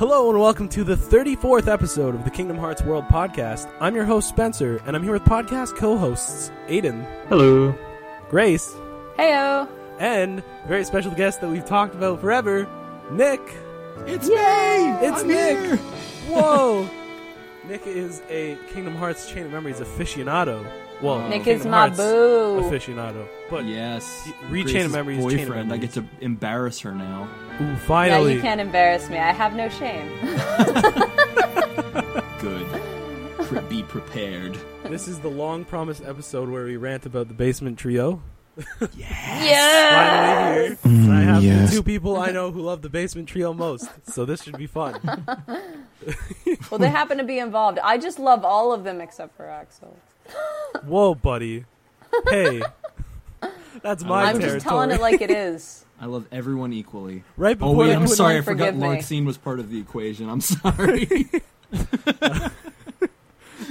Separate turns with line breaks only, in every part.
Hello and welcome to the 34th episode of the Kingdom Hearts World podcast. I'm your host Spencer, and I'm here with podcast co-hosts Aiden,
Hello.
Grace,
Heyo.
and very special guest that we've talked about forever, Nick.
It's me.
It's
I'm
Nick.
here.
Whoa! Nick is a Kingdom Hearts Chain of Memories aficionado. Well.
Nick
Kingdom
is my
Hearts
boo.
aficionado, but
Yes.
He- Re- Chain
Grace's
of Memories, Chain of
Boyfriend. I get to embarrass her now.
ooh,
Yeah,
finally,
you can't embarrass me. I have no shame.
Good. Pre- be prepared.
this is the long-promised episode where we rant about the Basement Trio.
Yeah.
Finally here. I have
yes.
the two people I know who love the Basement Trio most, so this should be fun.
Well, they happen to be involved. I just love all of them except for Axel.
Whoa, buddy. Hey. That's my
I'm
territory.
just telling it like it is.
I love everyone equally.
right
Oh
before
wait, I'm sorry. I forgot
forgive me.
Larxene was part of the equation. I'm sorry.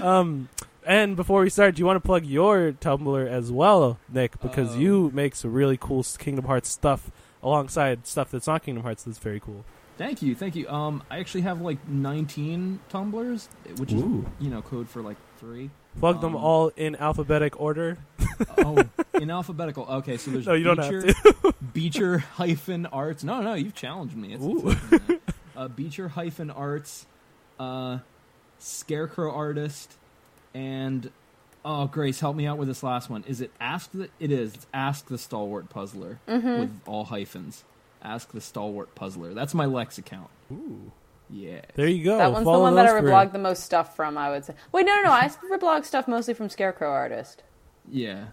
Um, and before we start, do you want to plug your Tumblr as well, Nick? Because
Um,
you make some really cool Kingdom Hearts stuff alongside stuff that's not Kingdom Hearts. That's very cool.
thank you, thank you. Um, I actually have like 19 Tumblrs, which is you know code for like three.
Plug them
Um,
all in alphabetic order.
oh, in alphabetical. Okay, so there's
No, you don't
Beecher,
have
Beecher hyphen arts. No, no, you've challenged me. It's,
Ooh.
it's uh, Beecher hyphen arts, uh, Scarecrow artist, and oh, Grace, help me out with this last one. Is it ask the? It is. It's ask the stalwart puzzler
Mm-hmm.
with all hyphens. Ask the stalwart puzzler. That's my Lex account.
Ooh.
Yeah.
There you go.
That one's the one that I
those three.
reblog the most stuff from, I would say. Wait, no, no, no. I reblog stuff mostly from Scarecrow Artist.
Yeah.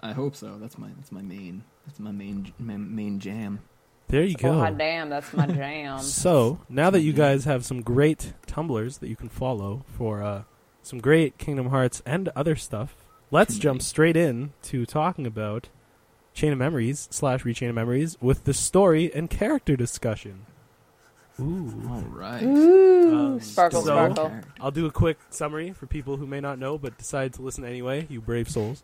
I hope so. That's my that's my main that's my main my main jam.
There you go.
God damn, that's my jam.
So now that you guys have some great Tumblrs that you can follow for uh, some great Kingdom Hearts and other stuff, let's jump straight in to talking about Chain of Memories slash Rechain of Memories with the story and character discussion. Ooh.
All right.
Ooh,
Um,
sparkle,
so-
sparkle.
I'll do a quick summary for people who may not know but decide to listen anyway, you brave souls.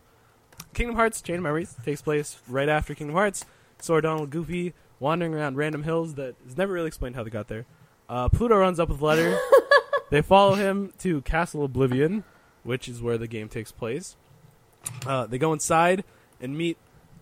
Kingdom Hearts Chain of Memories takes place right after Kingdom Hearts. Sora, Donald, Goofy wandering around random hills that is never really explained how they got there. Uh, Pluto runs up with a letter. they follow him to Castle Oblivion, which is where the game takes place. Uh, they go inside and meet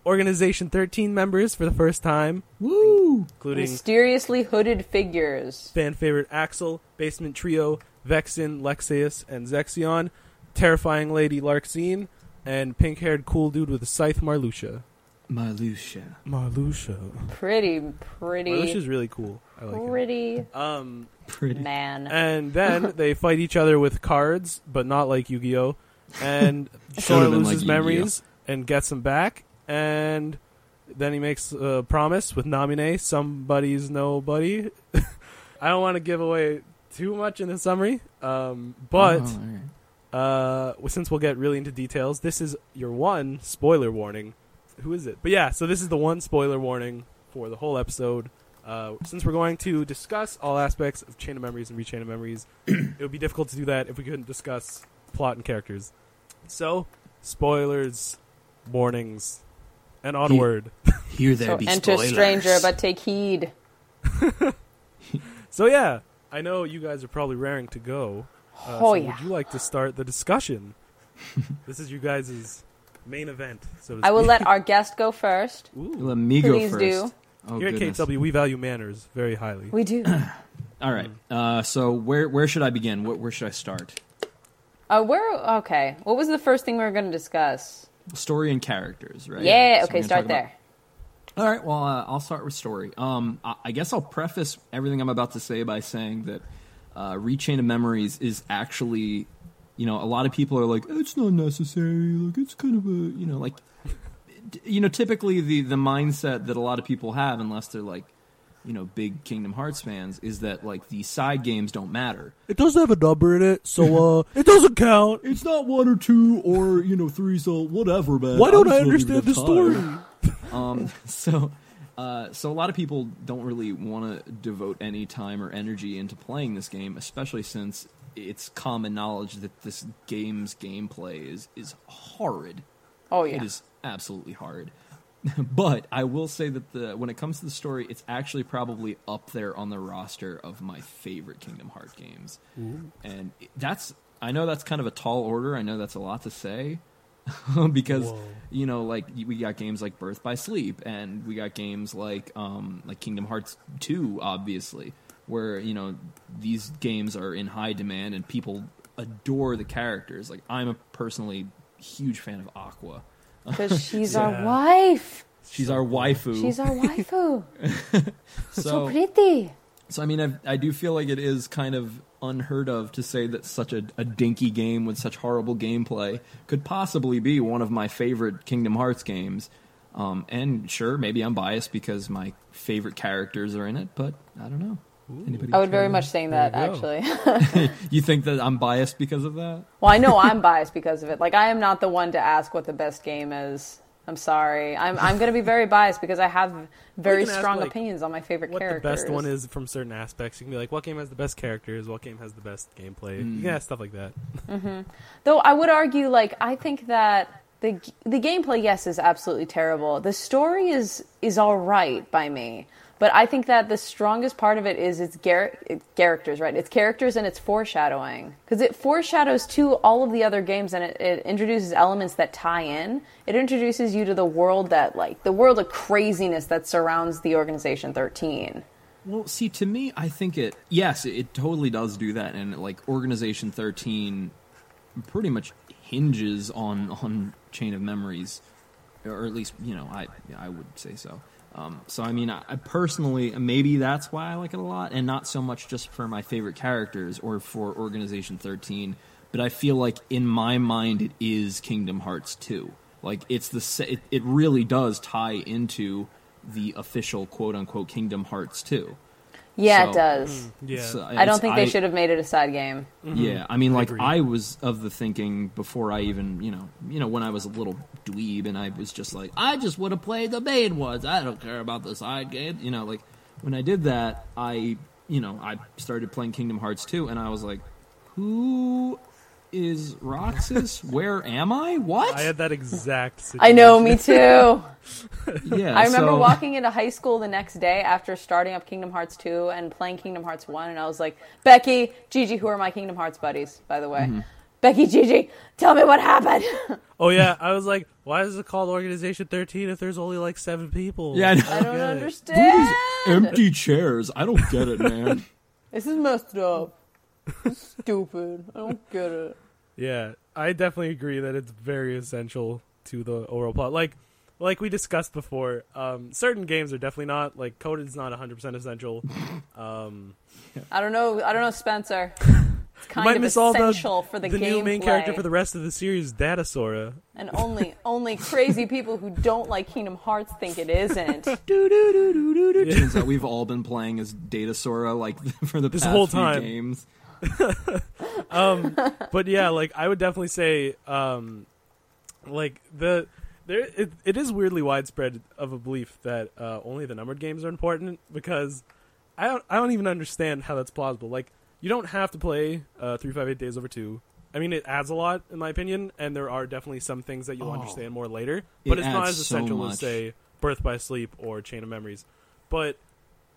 Organization 13 members for the first time,
Woo!
including
Mysteriously hooded figures.
fan favorite Axel, Basement Trio, Vexen, Lexaeus, and Zexion, terrifying lady Larxene, and pink haired cool dude with a scythe Marluxia.
Marluxia.
Marluxia.
Pretty, pretty,
Marluxia's really cool. I like it.
pretty
Um,
Pretty.
man.
and then they fight each other with cards, but not like Yu Gi Oh! And
Should've
Sora
been
loses
like Yu-Gi-Oh.
memories and gets them back, and then he makes a promise with Namine, somebody's nobody. I don't want to give away too much in the summary, um, but
Oh,
uh, since we'll get really into details, this is your one spoiler warning. Who is it? But yeah, so this is the one spoiler warning for the whole episode. Uh, since we're going to discuss all aspects of Chain of Memories and Rechain of Memories, it would be difficult to do that if we couldn't discuss plot and characters. So, spoilers, warnings, and onward.
Here there
So
be
enter
spoilers.
stranger, but take heed.
So yeah, I know you guys are probably raring to go. Uh,
oh
so
yeah.
Would you like to start the discussion? this is you guys' main event. So to
I will let our guest go first.
Ooh.
Let me go
Please
first.
do.
Oh,
Here
goodness.
at KW, we value manners very highly.
We do.
All right. Uh, so where where should I begin? Where, where should I start?
Uh, where? Okay. What was the first thing we were going to discuss?
Story and characters, right?
Yeah.
So
okay. Start
talk about-
there.
All right. Well, uh, I'll start with story. Um, I, I guess I'll preface everything I'm about to say by saying that uh, Rechain of Memories is actually, you know, a lot of people are like, it's not necessary. Like, it's kind of a, you know, like, you know, typically the the mindset that a lot of people have, unless they're like, you know, big Kingdom Hearts fans, is that like the side games don't matter.
It doesn't have a number in it, so uh, it doesn't count.
It's not one or two or you know three, so whatever, man.
Why don't
I'm
I understand the story?
Um, so, uh, so a lot of people don't really want to devote any time or energy into playing this game, especially since it's common knowledge that this game's gameplay is is horrid.
Oh yeah.
It is absolutely horrid. but I will say that the when it comes to the story, it's actually probably up there on the roster of my favorite Kingdom Hearts games. And that's I know that's kind of a tall order. I know that's a lot to say because
Whoa.
you know like we got games like Birth by Sleep and we got games like um like Kingdom Hearts 2 obviously where you know these games are in high demand and people adore the characters. Like I'm a personally huge fan of Aqua.
Because she's
Yeah.
our wife.
She's our waifu.
She's our waifu. so,
so
pretty.
So I mean, I, I do feel like it is kind of unheard of to say that such a, a dinky game with such horrible gameplay could possibly be one of my favorite Kingdom Hearts games. Um, and sure, maybe I'm biased because my favorite characters are in it, but I don't know. Anybody
I would very much saying
There
that,
you
actually.
You think that I'm biased because of that?
well, I know I'm biased because of it. Like, I am not the one to ask what the best game is. I'm sorry. I'm, I'm going to be very biased because I have very
can ask,
strong
like,
opinions on my favorite
What
characters.
the best one is from certain aspects. You can be like, what game has the best characters? What game has the best gameplay? You can mm. ask stuff like that. Mm-hmm.
Though I would argue, like I think that the the gameplay, yes, is absolutely terrible. The story is is all right by me, but I think that the strongest part of it is its, gar- characters, right? Its characters and its foreshadowing, because it foreshadows to all of the other games, and it, it introduces elements that tie in. It introduces you to the world that, like, the world of craziness that surrounds the Organization Thirteen.
Well, see, to me, I think it. Yes, it, totally does do that, and like Organization Thirteen, pretty much hinges on on Chain of Memories, or at least you know, I I would say so. Um, so I mean, I, I personally, maybe that's why I like it a lot, and not so much just for my favorite characters or for Organization Thirteen, but I feel like in my mind it is Kingdom Hearts Two. Like it's the it, it really does tie into the official quote unquote Kingdom Hearts 2.
Yeah,
So-
it does.
Mm, yeah.
So
I don't think they should have made it a side game. Mm-hmm.
Yeah, I mean, like
Agreed.
I was of the thinking before I even, you know, you know, when I was a little dweeb and I was just like, I just would have played the main ones. I don't care about the side game. You know, like when I did that, I, you know, I started playing Kingdom Hearts 2 and I was like, who is Roxas? Where am I? What?
I had that exact situation.
I know, me too.
yeah,
I remember
so-
walking into high school the next day after starting up Kingdom Hearts 2 and playing Kingdom Hearts 1, and I was like, Becky, Gigi, who are my Kingdom Hearts buddies, by the way.
Mm-hmm.
Becky, Gigi, tell me what happened.
Oh yeah, I was like, why is it called Organization 13 if there's only like seven people?
Yeah, I know.
I don't
get it.
understand.
Empty chairs. I don't get it, man.
This is messed up. It's stupid. I don't get it.
Yeah, I definitely agree that it's very essential to the overall plot. Like, like we discussed before, um, certain games are definitely not. Like, coded Coded's not 100% essential. Um,
I don't know. I don't know, Spencer. It's
you
kind
might
of
miss all the,
essential for the, game.
the new main
gameplay.
character for the rest of the series, Data Sora.
and only only crazy people who don't like Kingdom Hearts think it isn't. do, do, do, do, do, do.
Turns out we've all been playing as Data Sora like for the
This
past
whole
few
time.
Games.
but yeah, like I would definitely say, um, like the there it, it is weirdly widespread of a belief that uh, only the numbered games are important because I don't I don't even understand how that's plausible. Like you don't have to play uh, three five eight days over two. I mean, it adds a lot in my opinion, and there are definitely some things that you'll
Oh.
understand more later. But
It
it's not as essential
much.
as say Birth by Sleep or Chain of Memories. But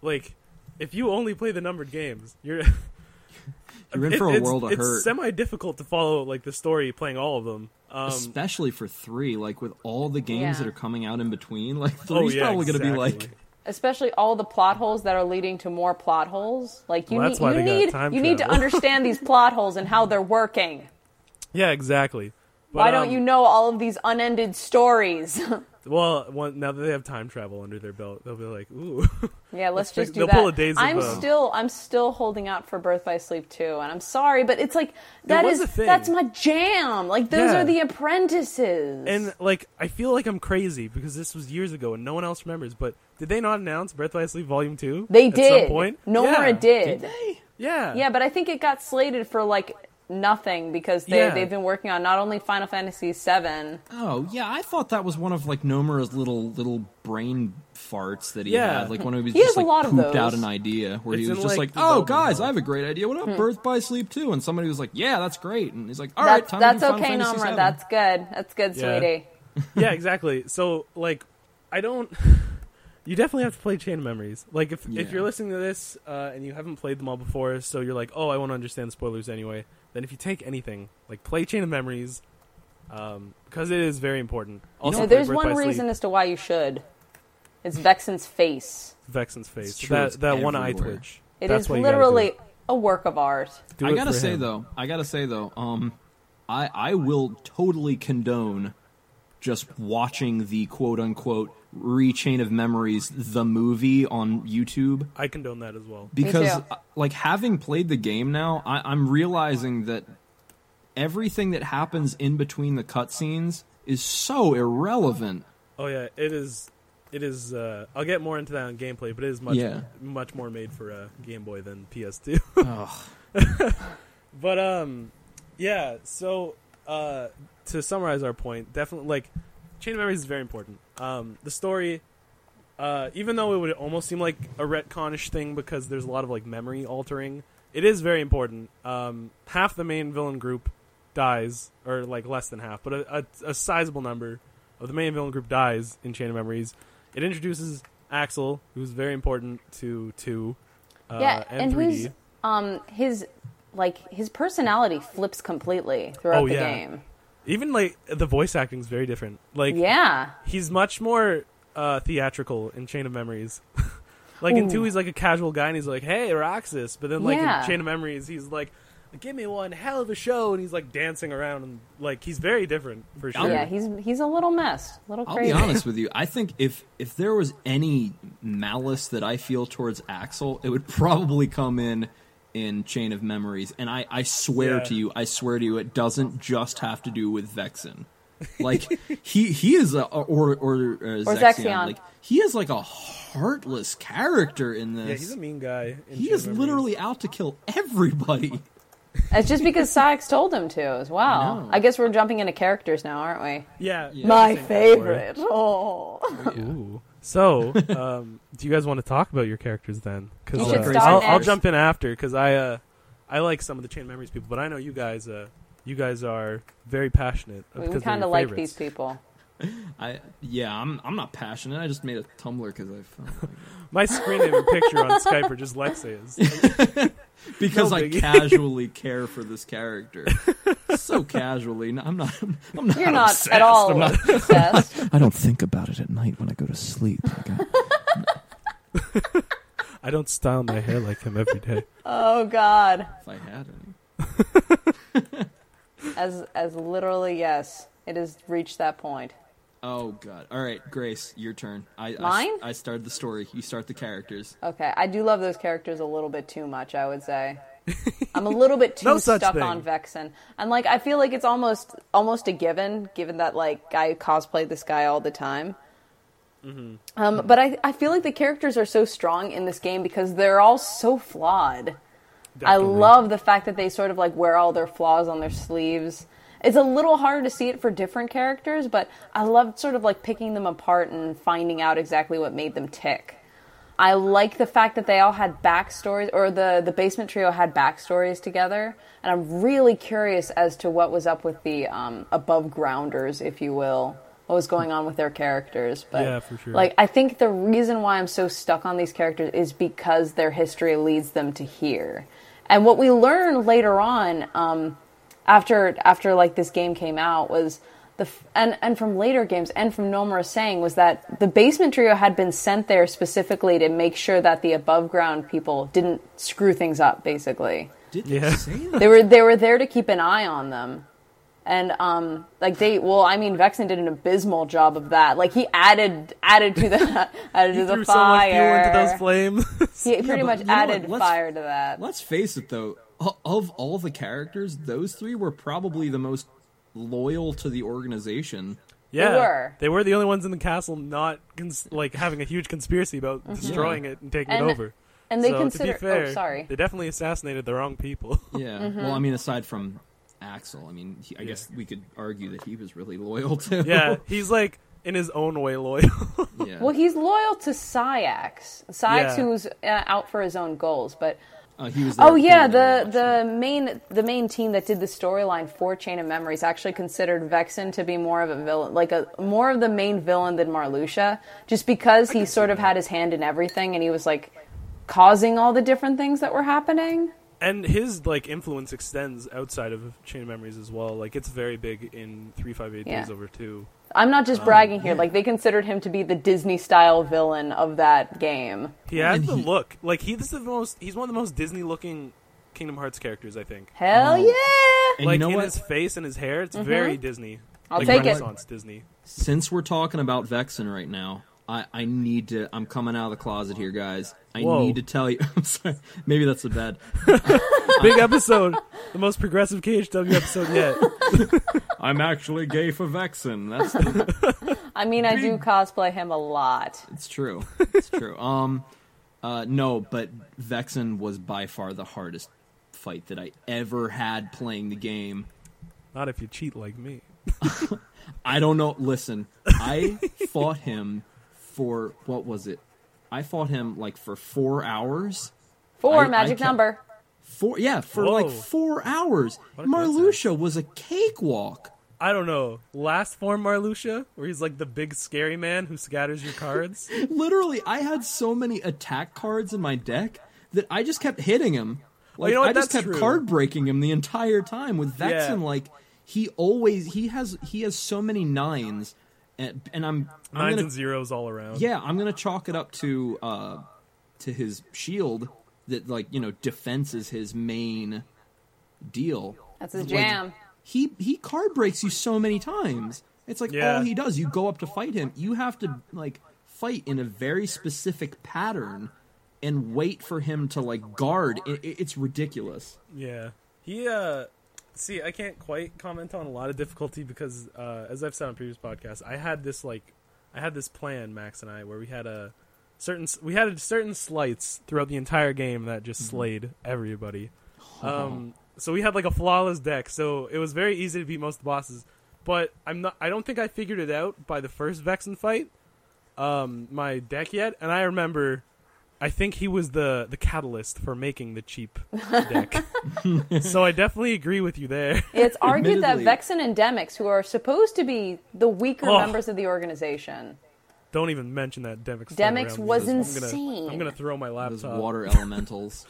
like, if you only play the numbered games, you're
You're in
it-
for a world of
it's
hurt.
semi difficult to follow like the story playing all of them. Um,
Especially for three, like with all the games
Yeah.
that are coming out in between, like
oh yeah,
probably going to be like
especially all the plot holes that are leading to more plot holes. Like you
Well,
need you need
time
you need to understand these plot holes and how they're working.
yeah, exactly. But,
Why don't
um,
you know all of these unended stories?
Well, one, now that they have time travel under their belt, they'll be like, "Ooh,
yeah, let's
Let's
just do
they'll
that.
pull a Days
I'm
uh,
still I'm still holding out for Birth by Sleep too, and I'm sorry, but it's like that is
a thing.
that's my jam. Like those
Yeah.
are the apprentices.
and like I feel like I'm crazy because this was years ago and no one else remembers. But did they not announce Birth by Sleep Volume Two?
they
at
did.
some point.
Nomura
yeah.
did.
Yeah,
Yeah, but I think it got slated for like nothing because they
Yeah.
they've been working on not only Final Fantasy VII.
Oh yeah, I thought that was one of like Nomura's little little brain farts that he
Yeah.
had, like when he was
He
just like
lot of
pooped out an idea where
It's
he was
in,
just
like,
like, "Oh guys,
hell.
I have a great idea. What about Birth by Sleep too?" And somebody was like, "Yeah, that's great." And he's like, "All
that's
right, time
that's
to do
okay,
Fantasy
Nomura.
VII."
That's good. That's good,
Yeah.
sweetie.
yeah, exactly. So like, I don't. You definitely have to play Chain of Memories. Like if
Yeah.
if you're listening to this uh, and you haven't played them all before, so you're like, oh, I want to understand spoilers anyway. Then if you take anything, like play Chain of Memories, um, because it is very important. Also,
So
play
there's one
by Sleep,
reason as to why you should. It's Vexen's face.
Vexen's face.
It's true,
that
it's
that one eye twitch.
It
That's
is
why you gotta do
literally
it.
a work of art.
Do
I gotta say
him.
though, I gotta say though, um, I I will totally condone just watching the quote unquote rechain of memories the movie on YouTube
I condone that as well.
because uh, like having played the game now, I, I'm realizing that everything that happens in between the cutscenes is so irrelevant.
Oh yeah, it is. It is. Uh, I'll get more into that on gameplay, but it is much
Yeah.
much more made for uh, Game Boy than PS2.
Ugh.
But um, yeah. So uh, to summarize our point, definitely like Chain of Memories is very important. Um, the story, uh, even though it would almost seem like a retconish thing because there's a lot of like memory altering, it is very important. Um, half the main villain group dies, or like less than half, but a, a, a sizable number of the main villain group dies in Chain of Memories. It introduces Axel, who's very important to two. Uh,
yeah,
and,
and
3D.
who's um his like his personality flips completely throughout
Oh,
the
yeah.
game.
Even like the voice acting is very different. Like
Yeah.
he's much more uh, theatrical in Chain of Memories. like in two, he's like a casual guy, and he's like, "Hey, Roxas," but then like
Yeah.
in Chain of Memories, he's like, "Give me one hell of a show," and he's like dancing around, and like he's very different for sure.
Yeah, he's he's a little mess, a little
I'll be honest with you. I think if if there was any malice that I feel towards Axel, it would probably come in in Chain of Memories. And I, I swear
Yeah.
to you, I swear to you, it doesn't just have to do with Vexen. Like he he is a or or, or, uh,
Or
Zexion.
Zexion.
Like he is like a heartless character in this.
yeah, he's a mean guy. In
he
Chain
is
of Memories.
literally out to kill everybody.
It's just because Saïx told him to as well.
I.
I, guess we're jumping into characters now, aren't we?
yeah.
Yeah.
My favorite. Oh.
Ooh. So, um, do you guys want to talk about your characters then? Because
You should
start
I'll, I'll
next.
jump in after because I uh, I like some of the Chain Memories people, but I know you guys uh, you guys are very passionate.
We,
because they're
kind of like
favorites.
these people.
I yeah, I'm I'm not passionate. I just made a Tumblr because I felt like
My screen name and picture on Skype are just Lexa's.
because
No
I
biggie.
casually care for this character. So casually. No, I'm not. I'm not.
You're not
obsessed.
at all
I'm not-
obsessed.
I don't think about it at night when I go to sleep.
I don't style my hair like him every day.
Oh God.
if I had any.
As as literally yes, it has reached that point.
Oh God! All right, Grace, your turn. I I s-
Mine?
I, started the story. You start the characters.
Okay, I do love those characters a little bit too much. I would say. I'm a little bit too
No
stuck
thing.
on Vexen, and like I feel like it's almost almost a given, given that like I cosplay this guy all the time.
Mm-hmm.
Um, but I I feel like the characters are so strong in this game because they're all so flawed. I love the fact that they sort of like wear all their flaws on their sleeves. It's a little harder to see it for different characters, but I love sort of like picking them apart and finding out exactly what made them tick. I like the fact that they all had backstories, or the the basement trio had backstories together, and I'm really curious as to what was up with the um, above grounders, if you will. What was going on with their characters? But
Yeah, for sure.
like I think the reason why I'm so stuck on these characters is because their history leads them to here. And what we learn later on, um, after after like this game came out, was the f- and and from later games and from Nomura saying was that the basement trio had been sent there specifically to make sure that the above ground people didn't screw things up. Basically,
Did
Yeah.
they say that?
they were they were there to keep an eye on them. And um, like they, well, I mean, Vexen did an abysmal job of that. Like he added, added to the, added to the
threw so much fuel
fire.
into those flames.
He pretty much
you know what?
added fire to that.
Let's face it, though. Of all the characters, those three were probably the most loyal to the organization.
yeah,
were.
They were the only ones in the castle not cons- like having a huge conspiracy about destroying it and taking
Mm-hmm. And-
it over.
And they
so,
consider.
to be fair,
oh, sorry.
they definitely assassinated the wrong people.
Yeah.
Mm-hmm.
Well, I mean, aside from Axel, I mean, he, I guess we could argue that he was really loyal to.
yeah, he's like in his own way loyal.
yeah.
Well, he's loyal to Saïx. Saïx,
Yeah.
who's uh, out for his own goals, but
Uh, he was.
Oh yeah, the the main the main team that did the storyline for Chain of Memories actually considered Vexen to be more of a villain, like a more of the main villain than Marluxia, just because he sort of had his hand in everything and he was like causing all the different things that were happening.
And his like influence extends outside of Chain of Memories as well. Like it's very big in three five eight
Yeah.
days over two.
I'm not just bragging here; like they considered him to be the Disney style villain of that game.
He has
And
the
he-
look. Like he's the most. He's one of the most Disney looking Kingdom Hearts characters. I think.
Hell
Oh.
yeah!
And
like
you know
in
what?
his face and his hair, it's very Disney.
Mm-hmm. I'll
like
take it.
Renaissance Disney.
Since we're talking about Vexen right now, I, I need to. I'm coming out of the closet here, guys. I
Whoa.
need to tell you. I'm sorry. Maybe that's a bad.
Big episode, the most progressive KHW episode yet.
I'm actually gay for Vexen. That's the,
I mean, I do cosplay him a lot.
it's true. It's true. Um, uh, no, but Vexen was by far the hardest fight that I ever had playing the game.
Not if you cheat like me.
I don't know. Listen, I fought him for what was it? I fought him like for four hours.
Four
I- I
magic
kept-
number.
Four, yeah, for
Whoa.
like four hours.
What
Marluxia was a cakewalk.
I don't know. Last form Marluxia, where he's like the big scary man who scatters your cards.
Literally, I had so many attack cards in my deck that I just kept hitting him. Like
you know?
I just
That's
kept
true.
card breaking him the entire time. With Vexen,
Yeah.
like he always he has he has so many nines, and, and I'm I'm
Nines
gonna
and zeros all around.
yeah I'm gonna chalk it up to uh to his shield that like you know defense is his main deal.
That's his
Like,
jam.
he he card breaks you so many times. It's like
Yeah.
all he does. You go up to fight him. You have to like fight in a very specific pattern and wait for him to like guard. It, it- it's ridiculous.
Yeah. He uh see, I can't quite comment on a lot of difficulty because uh as I've said on previous podcasts, I had this like I had this plan, Max and I, where we had a certain we had a certain slights throughout the entire game that just slayed everybody. Um so we had like a flawless deck, so it was very easy to beat most of the bosses. But I'm not I don't think I figured it out by the first Vexen fight. Um my deck yet, and I remember I think he was the the catalyst for making the cheap deck. so I definitely agree with you there.
It's argued that
Admittedly-
Vexen and Demyx, who are supposed to be the weaker
Oh.
members of the organization,
Don't even mention that Demyx.
Demyx was
I'm
insane.
Gonna, I'm gonna throw my
Those
laptop.
water elementals.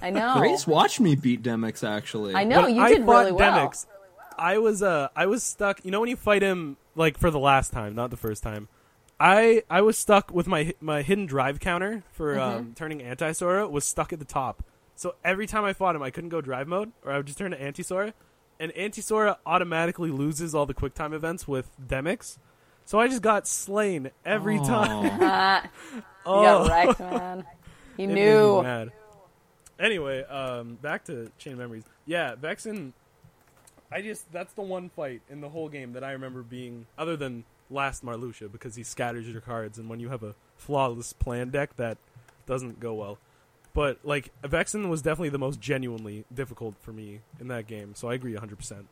I know.
Grace watched me beat Demyx actually.
I know
When
you
I
did
fought
really well.
Demyx, I was uh I was stuck. You know when you fight him like for the last time, not the first time. I I was stuck with my my hidden drive counter for
Mm-hmm.
um, turning anti Sora was stuck at the top. So every time I fought him, I couldn't go drive mode, or I would just turn to anti Sora, and anti Sora automatically loses all the quick time events with Demyx. So I just got slain every time.
oh,
You
Oh,
got wrecked, man. You
It made me
knew.
mad. Anyway, um, back to Chain of Memories. Yeah, Vexen. I just that's the one fight in the whole game that I remember being other than last Marluxia because he scatters your cards, and when you have a flawless plan deck, that doesn't go well. But like Vexen was definitely the most genuinely difficult for me in that game, so I agree 100. percent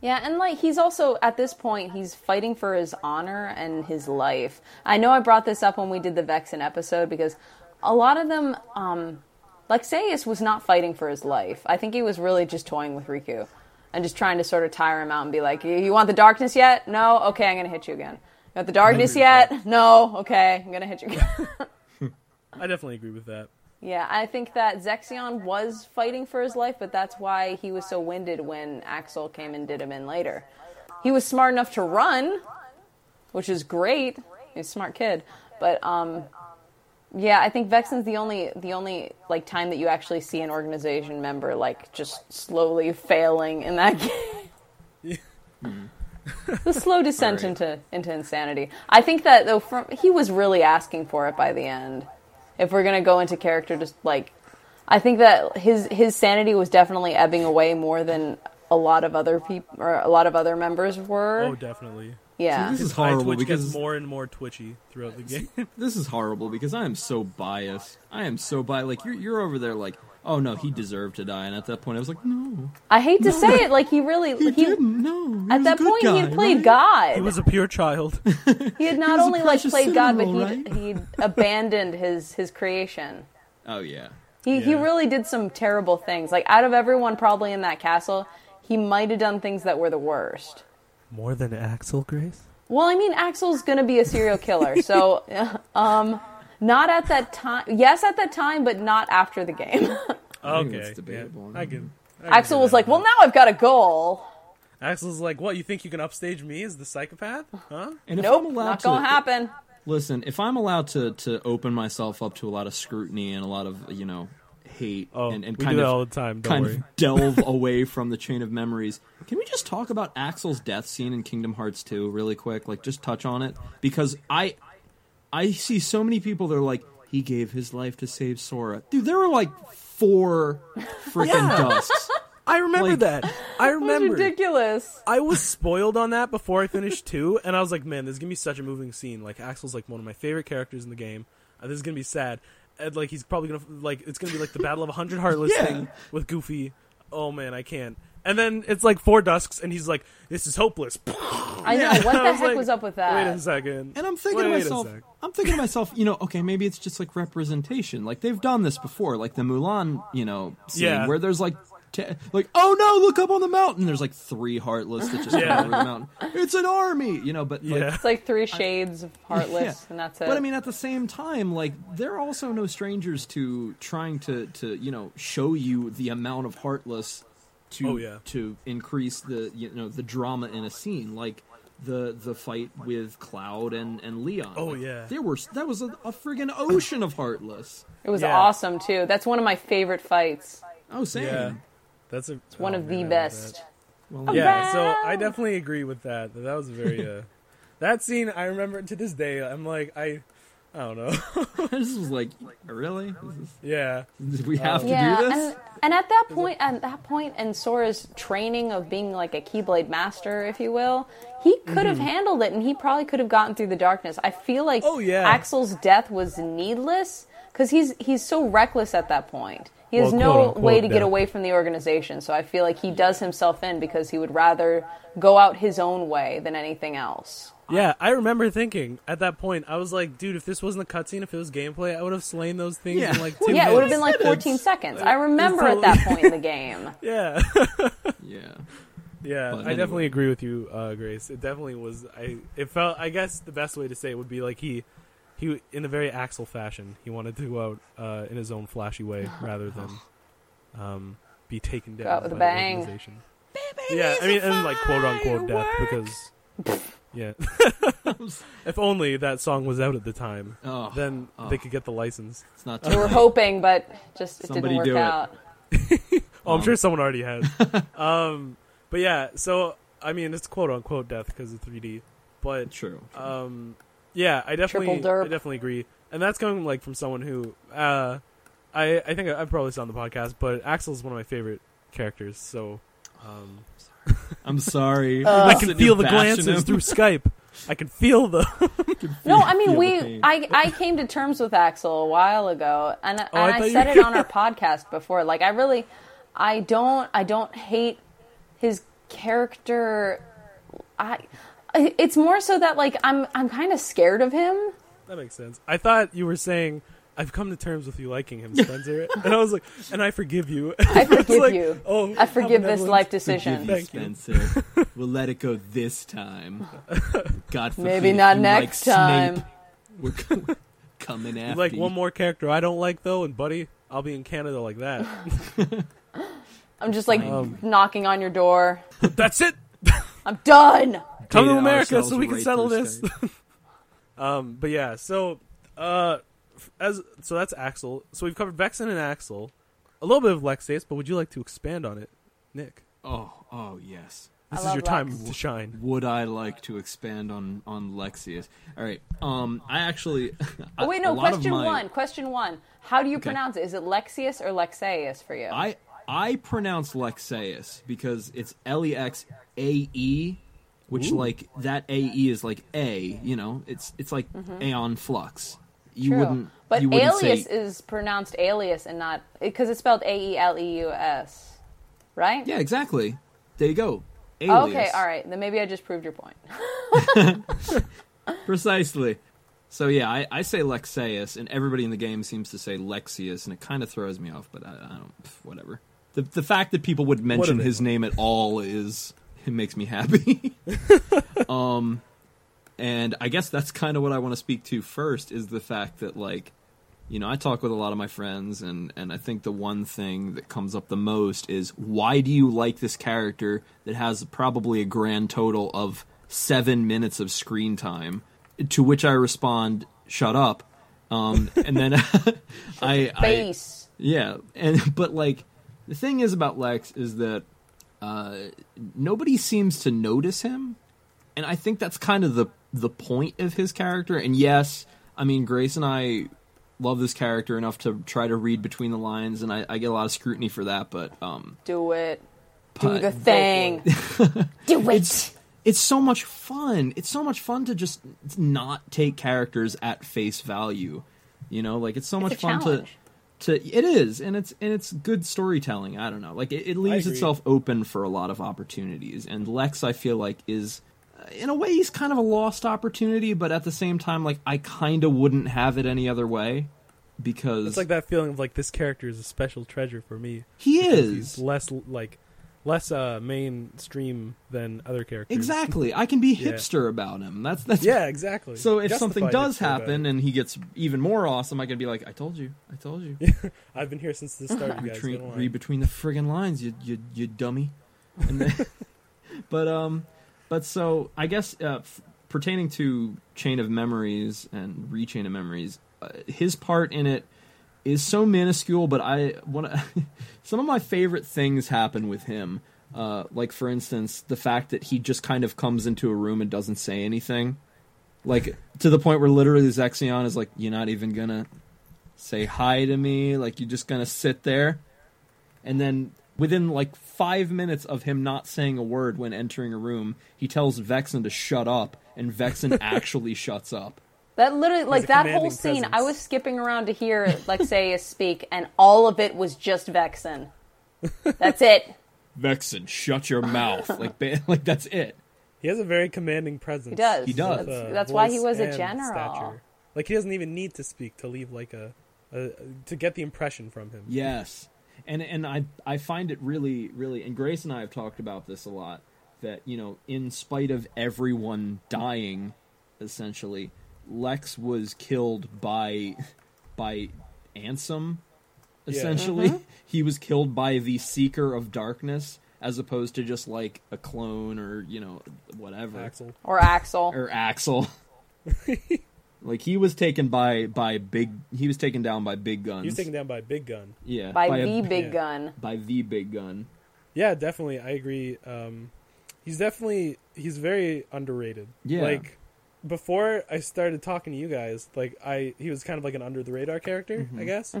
Yeah, and like he's also at this point he's fighting for his honor and his life. I know I brought this up when we did the Vexen episode because a lot of them um Lexaeus was not fighting for his life. I think he was really just toying with Riku and just trying to sort of tire him out and be like, "You you want the darkness yet? No? Okay, I'm to hit you again. You want the darkness yet? No? Okay, I'm to hit you again."
I definitely agree with that.
Yeah, I think that Zexion was fighting for his life, but that's why he was so winded when Axel came and did him in later. He was smart enough to run, which is great. He's a smart kid, but um, yeah, I think Vexen's the only the only like time that you actually see an organization member like just slowly failing in that game. Mm-hmm. the slow descent
Alright.
into into insanity. I think that though, from he was really asking for it by the end if we're gonna go into character just like I think that his his sanity was definitely ebbing away more than a lot of other people or a lot of other members were.
Oh, definitely.
Yeah.
This is horrible because
gets more and more twitchy throughout the game.
this is horrible because I am so biased. I am so biased. Like you're you're over there like, oh no, he deserved to die, and at that point I was like, no,
I hate to say it, like he really
he,
he,
didn't. No, he
at
was
that
a good
point he
guy,
had played
right?
God.
he was a pure child.
He had not
was a
only like
precious
played God, but he'd
roll,
he'd abandoned his his creation.
Oh yeah,
He he really did some terrible things. Like out of everyone probably in that castle, he might have done things that were the worst.
More than Axel Grace?
Well, I mean, Axel's gonna be a serial killer, so um, not at that time. Yes, at that time, but not after the game.
I think
Okay.
that's debatable.
Yeah, I can. I can
Axel was like, "Well, now I've got a goal.
Axel's like, what? You think you can upstage me as the psychopath? Huh?
And if
Nope,
I'm allowed
not gonna happen."
Listen, if I'm allowed to to open myself up to a lot of scrutiny and a lot of you know hate
Oh,
and, and
we
kind
do
of
all the time. Don't
kind
worry.
of delve away from the chain of memories, can we just talk about Axel's death scene in Kingdom Hearts 2 really quick? Like just touch on it because I I see so many people that are like he gave his life to save Sora. Dude, there were like four freaking dusks.
I remember
Like-
that. I
That's
remember.
ridiculous.
I was spoiled on that before I finished two, and I was like, man, this is gonna be such a moving scene. Like Axel's like one of my favorite characters in the game. Uh, this is gonna be sad. And like he's probably gonna like it's gonna be like the battle of a hundred heartless
Yeah.
thing with Goofy. Oh man, I can't. And then it's like four dusks, and he's like, "This is hopeless."
I know. What the
was
heck
like,
was up with that.
Wait a second.
And I'm thinking
Wait
to myself. I'm thinking to myself, you know, okay, maybe it's just like representation. Like they've done this before, like the Mulan, you know, scene
Yeah.
where there's like, te- like, oh no, look up on the mountain. There's like three heartless that just
Yeah.
come over the mountain. It's an army, you know. But like,
Yeah.
It's like three shades of heartless,
Yeah.
and that's it.
But I mean, at the same time, like they're also no strangers to trying to to you know show you the amount of heartless to
Oh, yeah.
to increase the you know the drama in a scene, like the the fight with Cloud and and Leon.
Oh,
Like,
yeah.
there were that was a, a friggin' ocean of heartless.
it was
Yeah.
awesome too. That's one of my favorite fights.
Oh, same.
Yeah, that's a,
It's one
oh,
of
man,
the best.
Well,
Yeah, so I definitely agree with that. That was a very uh, that scene. I remember to this day. I'm like, I, I don't know.
this was like, really? This
yeah,
is- we have to
yeah,
do this?
and and at that point, at that point in Sora's training of being like a Keyblade master, if you will, he could have handled it, and he probably could have gotten through the darkness. I feel like
Oh, yeah.
Axel's death was needless because he's he's so reckless at that point. He has
Well,
no
quote-unquote
way to get
death.
away from the organization, so I feel like he does himself in because he would rather go out his own way than anything else.
yeah. I remember thinking at that point, I was like, dude, if this wasn't a cutscene, if it was gameplay, I would have slain those things
Yeah.
in like two
yeah, it would have been like 14 seconds. I remember at that point in the game.
Yeah,
yeah.
yeah.
But
I definitely agree with you, uh, Grace. It definitely was. I. It felt. I guess the best way to say it would be like he. He, in a very Axel fashion, he wanted to go out uh, in his own flashy way rather than um, be taken down
out with a bang.
the organization. yeah, I mean, and like quote unquote death because, yeah. if only that song was out at the time,
Oh,
then
oh.
they could get the license.
it's not.
We were hoping, but just it
Somebody
didn't
do
work
it.
out.
Oh, I'm
Um,
sure someone already has. um, but yeah, so I mean, it's quote unquote death because of 3D. But
True.
um, yeah, I definitely,
derp.
I definitely agree, and that's coming like from someone who, uh, I, I think I've probably said on the podcast, but Axel's one of my favorite characters. So, um,
I'm sorry.
Uh,
I can feel the glances
him.
through Skype. I can feel the.
No, I mean we. I I came to terms with Axel a while ago, and and
Oh, I
I, said it on our podcast before. Like I really, I don't I don't hate his character. I. It's more so that like I'm I'm kind of scared of him.
That makes sense. I thought you were saying I've come to terms with you liking him, Spencer, and I was like, and I forgive you.
I forgive
like,
you.
Oh,
I forgive this life decision.
Forgive you,
Thank you.
Spencer. we'll let it go this time. God forbid.
Maybe not
you
next
like
time.
Snape. We're co- coming
You like one more character I don't like though, and buddy, I'll be in Canada like that.
I'm just like
Um,
knocking on your door.
That's it.
I'm done.
Come to America so we can
right
settle this. Um, but yeah, so uh, as so that's Axel. So we've covered Vexen and Axel, a little bit of Lexaeus, but would you like to expand on it, Nick?
Oh, oh yes.
I
This is
love
your time to shine.
Would I like to expand on on Lexius? All right. Um, I actually.
Oh wait, no.
lot
Question
my-
one. Question one. How do you
Okay.
pronounce it? Is it Lexius or Lexaeus for you?
I I pronounce Lexaeus because it's L E X A E, which like that A E is like A. You know, it's it's like Aeon Flux. You
Mm-hmm. True.
wouldn't.
but
you wouldn't
alias
say,
is pronounced alias and not because it's spelled A E L E U S, right?
Yeah, exactly. There you go.
Oh,
Alias.
Okay, all right. Then maybe I just proved your point.
Precisely. So yeah, I, I say Lexaeus, and everybody in the game seems to say Lexius, and it kind of throws me off. But I, I don't, whatever. The the fact that people would mention his name at all is it makes me happy. um, and I guess that's kind of what I want to speak to first is the fact that like, you know, I talk with a lot of my friends, and and I think the one thing that comes up the most is why do you like this character that has probably a grand total of seven minutes of screen time? To which I respond, "Shut up." Um, and then I, I yeah, and but like the thing is about Lex is that uh, nobody seems to notice him, and I think that's kind of the the point of his character. And yes, I mean Grace and I love this character enough to try to read between the lines, and I, I get a lot of scrutiny for that. But um,
Do it. Do the thing. Do it.
it's it's so much fun. It's so much fun to just not take characters at face value. You know, like it's so much
a
fun
challenge.
to to it is, and it's and it's good storytelling. I don't know, like it, it leaves itself open for a lot of opportunities. And Lex, I feel like, is uh, in a way he's kind of a lost opportunity, but at the same time, like I kind of wouldn't have it any other way because
It's like that feeling of like this character is a special treasure for me.
he is
He's less like less uh mainstream than other characters.
exactly. I can be
Yeah.
hipster about him. That's that's
Yeah, exactly.
So if something does happen and he gets even more awesome, I can be like, "I told you, I told you."
I've been here since the start. You guys,
Read, read between the friggin' lines, you you you dummy. And then, but um, but so I guess uh, f- pertaining to Chain of Memories and Rechain of Memories, uh, his part in it is so minuscule. But I want some of my favorite things happen with him. Uh, like for instance, the fact that he just kind of comes into a room and doesn't say anything, like to the point where literally Zexion is like, "You're not even gonna say hi to me. Like you're just gonna sit there." And then within like five minutes of him not saying a word when entering a room, he tells Vexen to shut up, and Vexen actually shuts up.
That literally, like
a
that whole scene, I was skipping around to hear Lexaeus speak, and all of it was just Vexen. That's it.
Vexen, shut your mouth. Like, ba- like that's it.
He has a very commanding presence.
He does.
He does.
That's, that's why he was a general.
stature. Like he doesn't even need to speak to leave like a, a to get the impression from him.
Yes, and and I I find it really really and Grace and I have talked about this a lot that you know in spite of everyone dying, essentially, Lex was killed by by Ansem.
Yeah.
Essentially,
Mm-hmm.
he was killed by the Seeker of Darkness, as opposed to just like a clone or you know whatever
Axel.
Or Axel.
or Axel. like he was taken by by big. He was taken down by big guns.
He was taken down by Big Gun.
yeah,
by,
a-
the big
yeah.
gun.
by the big gun.
Yeah, definitely. I agree. Um, he's definitely he's very underrated.
Yeah.
Like before I started talking to you guys, like I he was kind of like an under the radar character, I guess.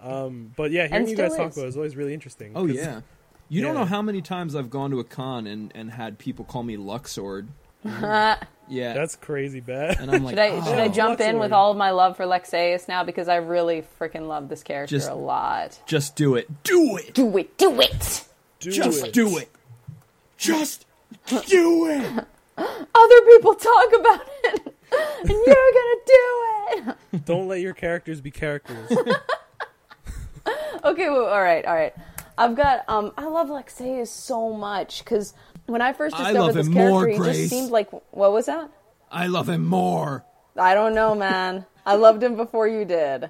Um, but yeah, hearing
And
you guys
still
talk
is.
about it is always really interesting.
Oh yeah. You don't know how many times I've gone to a con and, and had people call me Luxord. yeah.
that's crazy bad.
and I'm like,
Should I
oh.
should I jump in with all of my love for Lexaeus now because I really freaking love this character
Just-
a lot.
just do it. Do it.
Do it, do it.
Do
Just
it.
do it. Just do it.
Other people talk about it, and you're gonna do it.
Don't let your characters be characters.
Okay, well, all right, all right. I've got um I love Lexaeus so much cuz when I first
I
discovered
love
this
him
character
more,
he
Grace.
just seemed like what was that?
I love him more.
I don't know, man. I loved him before you did.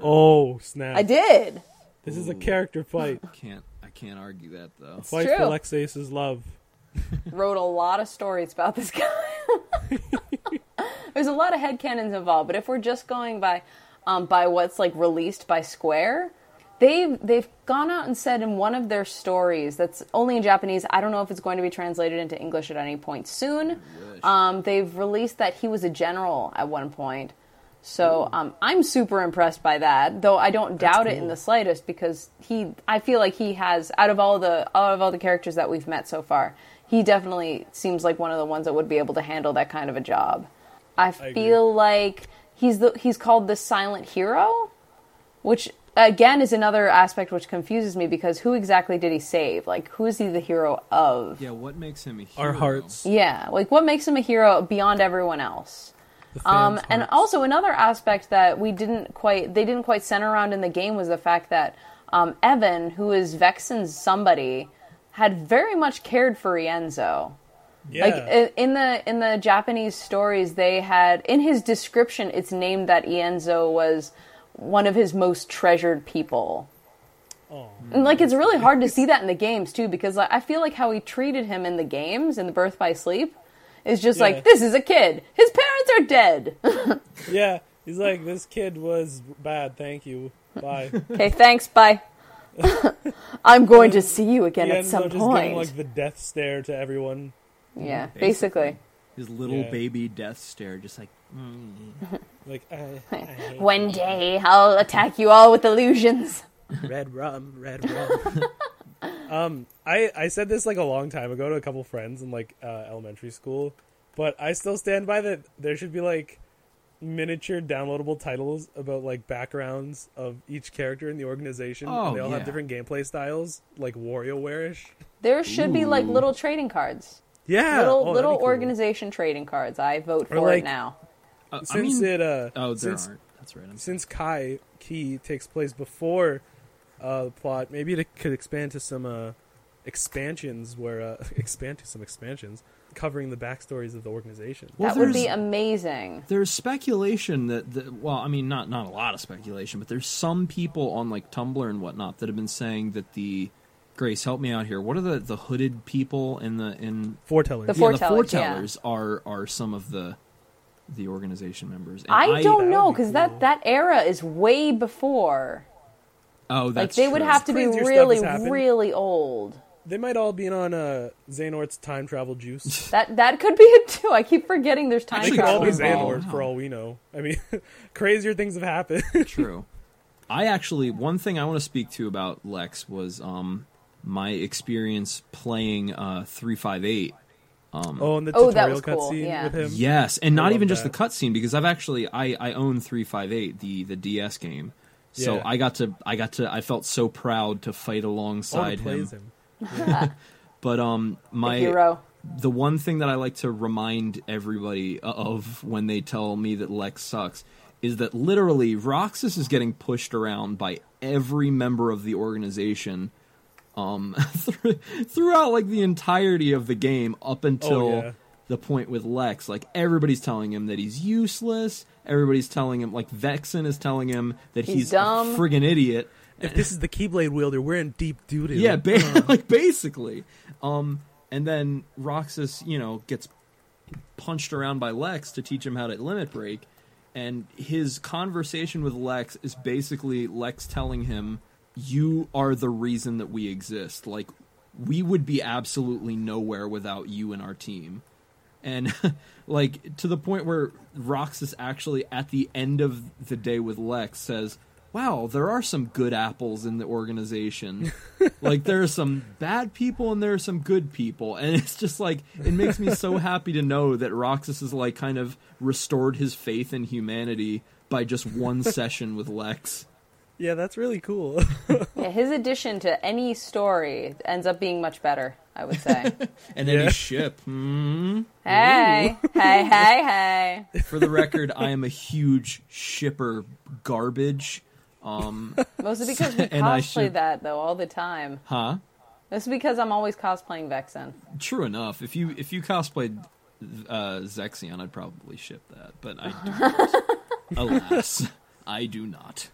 oh snap!
I did.
This is a character fight.
I Can't I can't argue that though.
Fight
true.
for Lexaeus' love.
Wrote a lot of stories about this guy. There's a lot of headcanons involved, but if we're just going by um, by what's like released by Square, they've they've gone out and said in one of their stories that's only in Japanese. I don't know if it's going to be translated into English at any point soon. Um, they've released that he was a general at one point. So um, I'm super impressed by that, though I don't doubt it in the slightest because he. I feel like he has out of all the out of all the characters that we've met so far, he definitely seems like one of the ones that would be able to handle that kind of a job. I
agree.
feel like he's the he's called the silent hero, which again is another aspect which confuses me because who exactly did he save? Like who is he the hero of?
Yeah, what makes him a hero?
Our hearts.
Yeah, like what makes him a hero beyond everyone else? Um, and
hearts.
also another aspect that we didn't quite they didn't quite center around in the game was the fact that um, Even, who is Vexen's somebody, had very much cared for Ienzo.
yeah.
Like in the in the Japanese stories, they had in his description, it's named that Ienzo was one of his most treasured people.
Aw.
And like it's really hard to see that in the games too, because like, I feel like how he treated him in the games in the Birth by Sleep is just
Yeah.
like this is a kid. His parents are dead.
yeah, he's like, this kid was bad. Thank you. Bye.
okay, thanks. Bye. I'm going to see you again at
Ienzo
some
just giving
point.
like the death stare to everyone.
yeah,
Basically.
basically.
His little
Yeah.
baby death stare, just like. mm.
Like, I, I hate
One day I'll attack you all with illusions.
red rum, red rum. um, I I said this like a long time ago to a couple friends in like uh, elementary school, but I still stand by that. There should be like miniature downloadable titles about like backgrounds of each character in the organization.
Oh,
and they all
yeah.
have different gameplay styles, like WarioWare-ish.
There should be like little trading cards.
Yeah,
little
oh,
little
cool.
organization trading cards. I vote
Or,
for
like-
it now.
Uh, I
Since
mean,
it uh,
oh, there
since
aren't. That's right. I'm
since Kai Key takes place before uh, the plot, maybe it could expand to some uh, expansions where uh, expand to some expansions covering the backstories of the organization.
Well,
that would be amazing.
There's speculation that, that well, I mean, not not a lot of speculation, but there's some people on like Tumblr and whatnot that have been saying that the Grace, help me out here. What are the, the hooded people in the in
Foretellers.
The
yeah, the
Foretellers, yeah.
are are some of the the organization members. And
I, don't
That
know
would be
because
cool.
that that era is way before.
Oh, that's
Like
that's
they would have to be really really old.
They might all be on uh, Xehanort's time travel juice.
That that could be it too. I keep forgetting there's time
They
Actually,
could all
travel
be
Xehanort.
involved.
Xehanort for all we know. I mean, crazier things have happened.
True. I actually one thing I want to speak to about Lex was um my experience playing uh 358.
oh, and the
Oh, that
tutorial
was cool,
cutscene
yeah.
with him.
Yes, and
I
not
love
even just
that.
the cutscene because I've actually I I own 358 the the DS game. So
Yeah.
I got to I got to I felt so proud to fight
All
alongside
the
him.
him.
But um
The
my
hero.
the one thing that I like to remind everybody of when they tell me that Lex sucks is that literally Roxas is getting pushed around by every member of the organization um throughout like the entirety of the game up until
Oh, yeah.
the point with Lex like everybody's telling him that he's useless everybody's telling him like Vexen is telling him that
He's
he's,
dumb.
a friggin' idiot
If this is the Keyblade wielder, we're in deep doo doo.
yeah, ba- like basically. Um, and then Roxas, you know, gets punched around by Lex to teach him how to limit break, and his conversation with Lex is basically Lex telling him, "You are the reason that we exist. Like, we would be absolutely nowhere without you and our team." And like to the point where Roxas actually at the end of the day with Lex says, "Wow, there are some good apples in the organization. like there are some bad people and there are some good people." And it's just like it makes me so happy to know that Roxas has like kind of restored his faith in humanity by just one session with Lex.
Yeah, that's really cool.
Yeah, his addition to any story ends up being much better. I would say.
And
Yeah.
any ship. Hmm.
hey, hey, hey, hey.
For the record, I am a huge shipper garbage. Um,
Mostly because we cosplay
should-
that though all the time.
huh?
That's because I'm always cosplaying Vexen.
True enough. If you if you cosplayed uh, Zexion, I'd probably ship that, but I. Alas, I do not.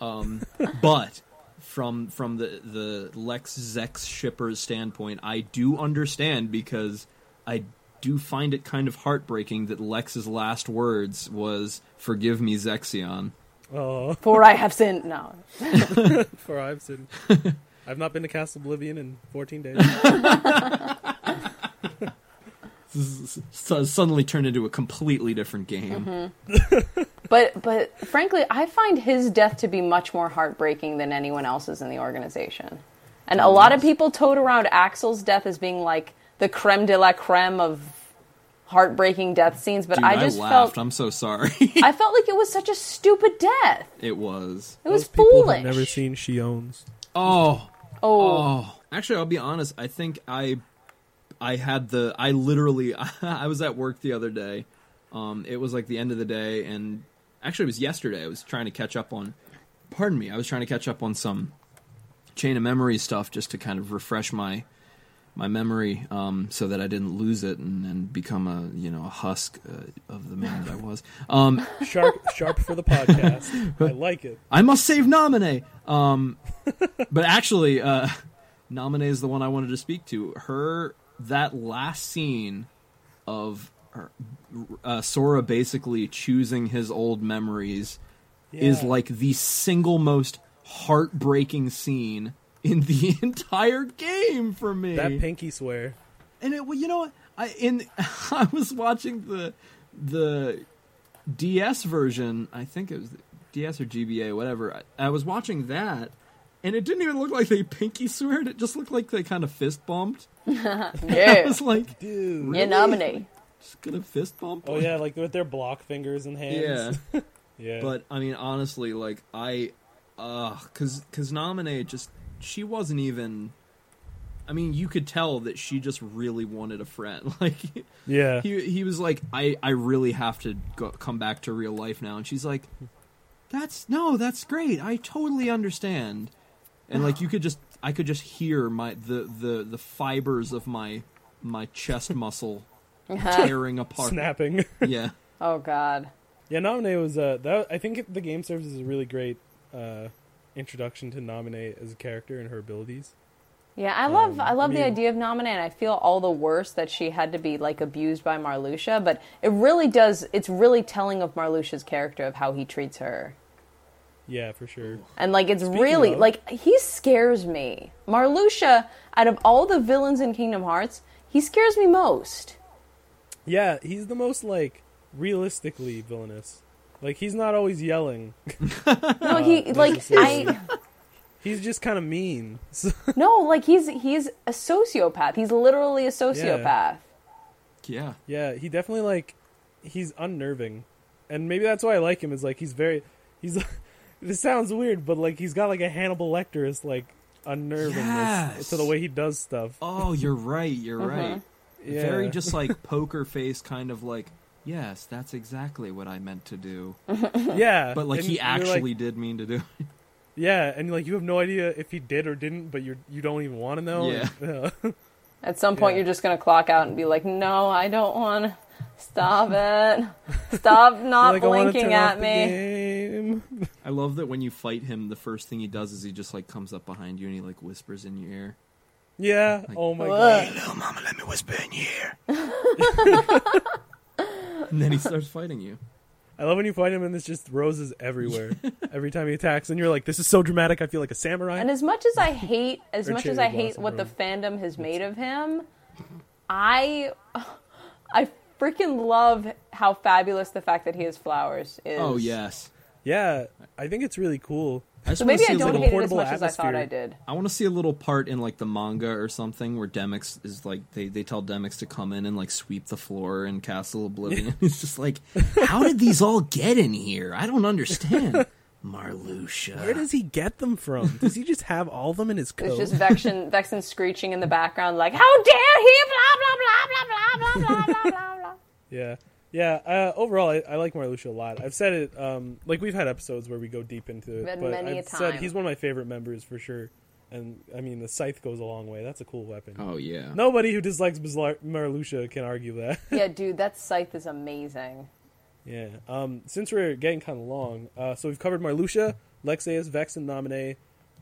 Um, but from from the the Lex Zex shipper's standpoint, I do understand because I do find it kind of heartbreaking that Lex's last words was "Forgive me, Zexion."
Oh,
For I have sinned. No.
for I've sinned. I've not been to Castle Oblivion in 14 days.
So suddenly turned into a completely different game. Mm-hmm.
But but frankly, I find his death to be much more heartbreaking than anyone else's in the organization. And a lot of people tote around Axel's death as being like the creme de la creme of heartbreaking death scenes, but
Dude,
I just
laughed.
felt
I'm so sorry.
I felt like it was such a stupid death.
it was.
It was
Those people
foolish.
have never seen Xion's.
Oh,
oh,
oh. Actually, I'll be honest. I think I, I had the. I literally. I was at work the other day, Um, it was like the end of the day, and actually, it was yesterday. I was trying to catch up on. Pardon me. I was trying to catch up on some chain of memory stuff just to kind of refresh my my memory, um, so that I didn't lose it and, and become a you know a husk uh, of the man that I was. Um,
Sharp, sharp for the podcast. I like it.
I must save Naminé. Um, but actually, uh, Naminé is the one I wanted to speak to. Her that last scene of her, uh, Sora basically choosing his old memories is like the single most heartbreaking scene in the entire game for me
That pinky swear.
and it well, you know i in i was watching the the ds version i think it was ds or gba whatever I, I was watching that and it didn't even look like they pinky sweared it just looked like they kind of fist bumped i
Yeah.
was like
Dude.
You Naminé.
just gonna fist bump
Oh yeah, like with their block fingers and hands.
yeah
Yeah.
but i mean honestly like i uh cause cause Naminé just she wasn't even i mean you could tell that she just really wanted a friend like
yeah.
he he was like, I I really have to go, come back to real life now, and she's like, that's no, that's great. I totally understand, and like you could just, I could just hear my the the the fibers of my my chest muscle tearing apart.
Snapping.
Yeah,
Oh God.
yeah, Naminé was uh that I think the game serves as a really great uh introduction to Naminé as a character and her abilities.
Yeah, I love
Um,
I love
I
the idea of Naminé. and I feel all the worse that she had to be like abused by Marluxia. But it really does. It's really telling of Marluxia's character of how he treats her,
Yeah, for sure.
and like it's
Speaking
really
of-
like he scares me. Marluxia, out of all the villains in Kingdom Hearts, he scares me most.
Yeah, he's the most like realistically villainous. Like he's not always yelling.
No, he uh,
that's
like. I
He's just kind of mean.
No like he's he's a sociopath. He's literally a sociopath.
yeah.
yeah, he definitely like he's unnerving. And maybe that's why I like him is like he's very he's this sounds weird, but like he's got like a Hannibal Lecter is like unnervingness
Yes.
to the way he does stuff.
Oh, you're right. You're uh-huh. right.
Yeah.
Very just like poker face, kind of like. Yes, that's exactly what I meant to do.
yeah,
But like he
you're, like-
actually did mean to do. it.
yeah, and like you have no idea if he did or didn't, but you're you don't even want to know.
Yeah.
At some point,
Yeah.
you're just gonna clock out and be like, "No, I don't want. To Stop it! Stop not
like,
blinking at me."
I love that when you fight him, the first thing he does is he just like comes up behind you and he like whispers in your ear.
Yeah.
Like-
oh my
Ugh.
god.
little mama, let me whisper in your ear. and then he starts fighting you.
I love when you fight him and there's just roses everywhere every time he attacks, and you're like, "This is so dramatic." I feel like a samurai.
And as much as I hate, as much as I hate what the fandom has made of him, I, I freaking love how fabulous the fact that he has flowers is.
Oh yes.
yeah, I think it's really cool.
I just
So maybe
see
I
a
don't
little
hate it as
portable
much as I thought. I did.
I want to see a little part in like the manga or something where Demyx is like they, they tell Demyx to come in and like sweep the floor in Castle Oblivion. He's just like, how did these all get in here? I don't understand. Marluxia.
Where does he get them from? Does he just have all of them in his coat?
There's just Vexen, Vexen screeching in the background, like, "How dare he!" Blah blah blah blah blah blah blah blah blah blah.
Yeah, yeah. Uh, overall, I, I like Marluxia a lot. I've said it. Um, like we've had episodes where we go deep into it,
Had
but
many a
I've said
time.
he's one of my favorite members for sure. And I mean, the scythe goes a long way. That's a cool weapon.
Oh yeah.
Nobody who dislikes Bizarre- Marluxia can argue that.
Yeah, dude, that scythe is amazing.
yeah. Um, since we're getting kind of long, uh, so we've covered Marluxia, Lexaeus, Vex, and Naminé.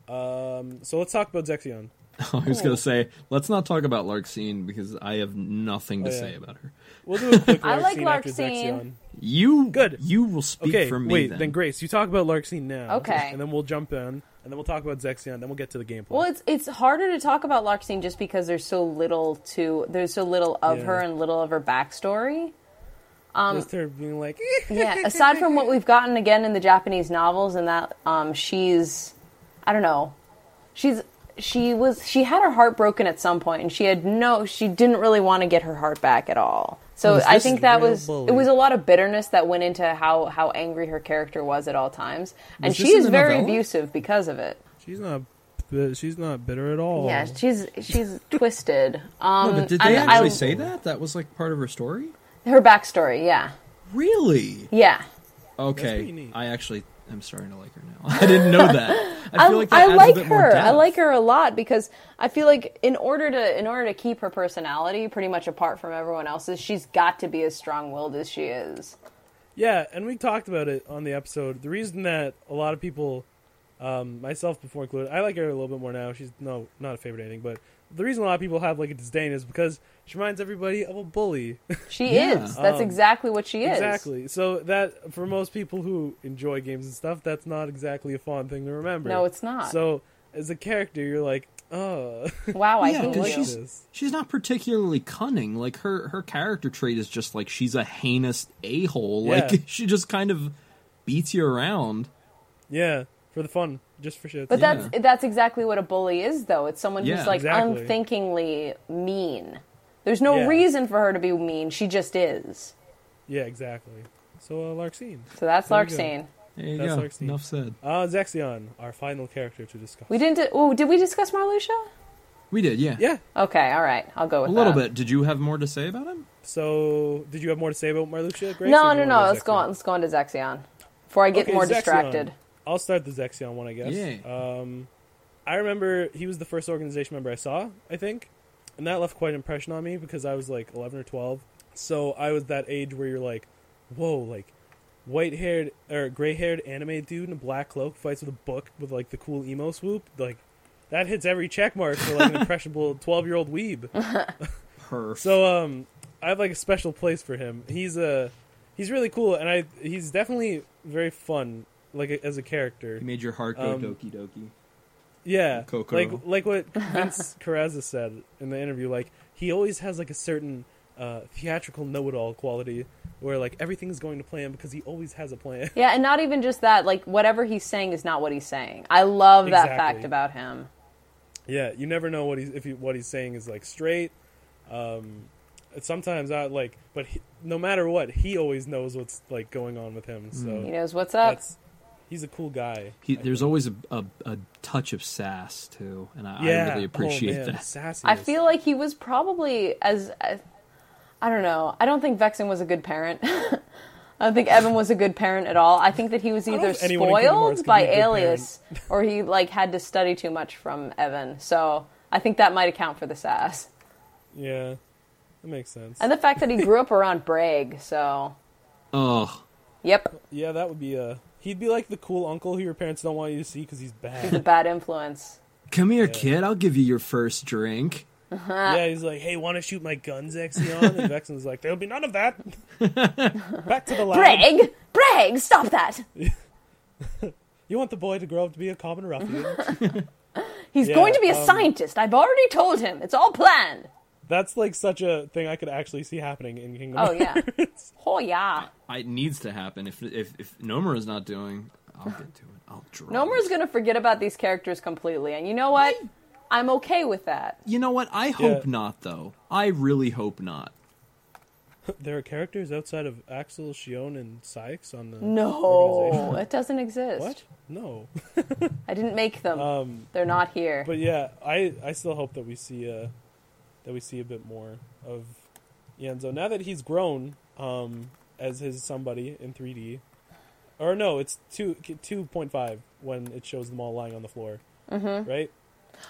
Um, so let's talk about Zexion.
I was gonna say, let's not talk about Larxene because I have nothing to
Oh, yeah.
say about her.
We'll do a quick
I like
Larxene after
Larxene.
You
Good.
You will speak
Okay,
for me.
wait.
then.
Then. Grace, you talk about Larxene now.
Okay.
And then we'll jump in, and then we'll talk about Zexion. Then we'll get to the gameplay.
Well, it's it's harder to talk about Larxene just because there's so little to there's so little of
Yeah.
her and little of her backstory. Um,
Just her being like,
yeah, aside from what we've gotten again in the Japanese novels, and that um, she's, I don't know, she's she was she had her heart broken at some point, and she had no, she didn't really want to get her heart back at all. So I think that was
bully?
it was a lot of bitterness that went into how how angry her character was at all times, and
Was
she is very
novella?
abusive because of it.
she's not, she's not bitter at all.
Yeah, she's she's twisted. Um,
No, but did they
I-
actually say that? That was like part of her story.
her backstory? Yeah.
Really?
Yeah.
Okay. I actually am starting to like her now. I didn't know that. I feel like that
I
adds a
like
bit more
her. I like her a lot because I feel like in order to in order to keep her personality pretty much apart from everyone else's, she's got to be as strong-willed as she is.
Yeah, and we talked about it on the episode. The reason that a lot of people, um, myself before included, I like her a little bit more now. She's no not a favorite anything, but the reason a lot of people have like a disdain is because she reminds everybody of a bully.
She
Yeah.
is. That's
Um,
exactly what she is.
exactly. So that for most people who enjoy games and stuff, that's not exactly a fun thing to remember.
No, it's not.
So as a character, you're like, oh,
wow, I
Yeah,
hate
'cause
you.
she's-
this.
She's not particularly cunning. Like her her character trait is just like she's a heinous a hole. Like
Yeah.
she just kind of beats you around.
Yeah, for the fun, just for shit.
But
Yeah.
that's that's exactly what a bully is, though. It's someone
Yeah.
who's like
Exactly.
unthinkingly mean. There's no
Yeah.
reason for her to be mean. She just is.
yeah, exactly. So uh, Larxene.
So that's
There.
Larxene.
There you
That's
go.
Larxene.
Enough said.
Uh, Zexion, our final character to discuss.
We didn't. Oh, did we discuss Marluxia?
We did, yeah.
Yeah.
Okay, all right. I'll go with
A little
that.
bit. Did you have more to say about him?
So, did you have more to say about Marluxia? Grace,
No, no, no. Let's go on. Let's go on to Zexion before I get
Okay,
more
Zexion.
distracted.
I'll start the Zexion one, I guess.
Yeah.
Um, I remember he was the first organization member I saw, I think, and that left quite an impression on me because I was like 11 or 12. So I was that age where you're like, whoa, like white-haired or gray-haired anime dude in a black cloak fights with a book with like the cool emo swoop, like. That hits every check mark for like an impressionable twelve-year-old weeb.
Perf.
So um, I have like a special place for him. He's a he's really cool, and I he's definitely very fun, like as a character.
he made your heart go
um,
doki doki.
Yeah,
Kokoro.
like like what Vince Corazza said in the interview. Like he always has like a certain uh, theatrical know-it-all quality, where like everything's going to plan because he always has a plan.
Yeah, and not even just that. Like whatever he's saying is not what he's saying. I love that
Exactly.
fact about him.
yeah, you never know what he's if he, what he's saying is like straight. Um, sometimes I like, but he, no matter what, he always knows what's like going on with him. So
He knows what's up.
that's he's a cool guy.
He, there's
think.
always a, a, a touch of sass too, and I,
yeah,
I really oh, appreciate
oh, man,
that.
Sassy
I feel like he was probably as, as I don't know. I don't think Vexen was a good parent. I don't think Even was a good parent at all. I think that he was either
if anyone in Kingdom Hearts
spoiled by
be a good
Aeleus or he like had to study too much from Even. So I think that might account for the sass.
yeah, that makes sense.
And the fact that he grew up around Braig, so
Ugh.
yep,
yeah, that would be a. He'd be like the cool uncle who your parents don't want you to see because he's bad.
he's a
bad.
bad influence.
Come here,
Yeah.
kid. I'll give you your first drink.
yeah, he's like, "Hey, want to shoot my guns, Zexion?" And Vexen's like, "There'll be none of that." Back to the lab.
Braig, Braig, stop that!
You want the boy to grow up to be a common ruffian?
He's
Yeah,
going to be a
um,
scientist. I've already told him. It's all planned.
That's like such a thing I could actually see happening in Kingdom
Oh yeah.
Hearts.
Oh yeah.
It needs to happen. If if if Nomura's not doing, I'll get to it. I'll draw.
Nomura's gonna forget about these characters completely, and you know what? I'm okay with that.
You know what? I hope
Yeah.
not, though. I really hope not.
there are characters outside of Axel, Xion, and Saïx on the
No,
organization.
it doesn't exist.
What? No.
I didn't make them.
Um,
They're not here.
but yeah, I I still hope that we see uh that we see a bit more of Ienzo now that he's grown um as his somebody in 3D. Or no, it's two two point five when it shows them all lying on the floor. Mm-hmm. Right?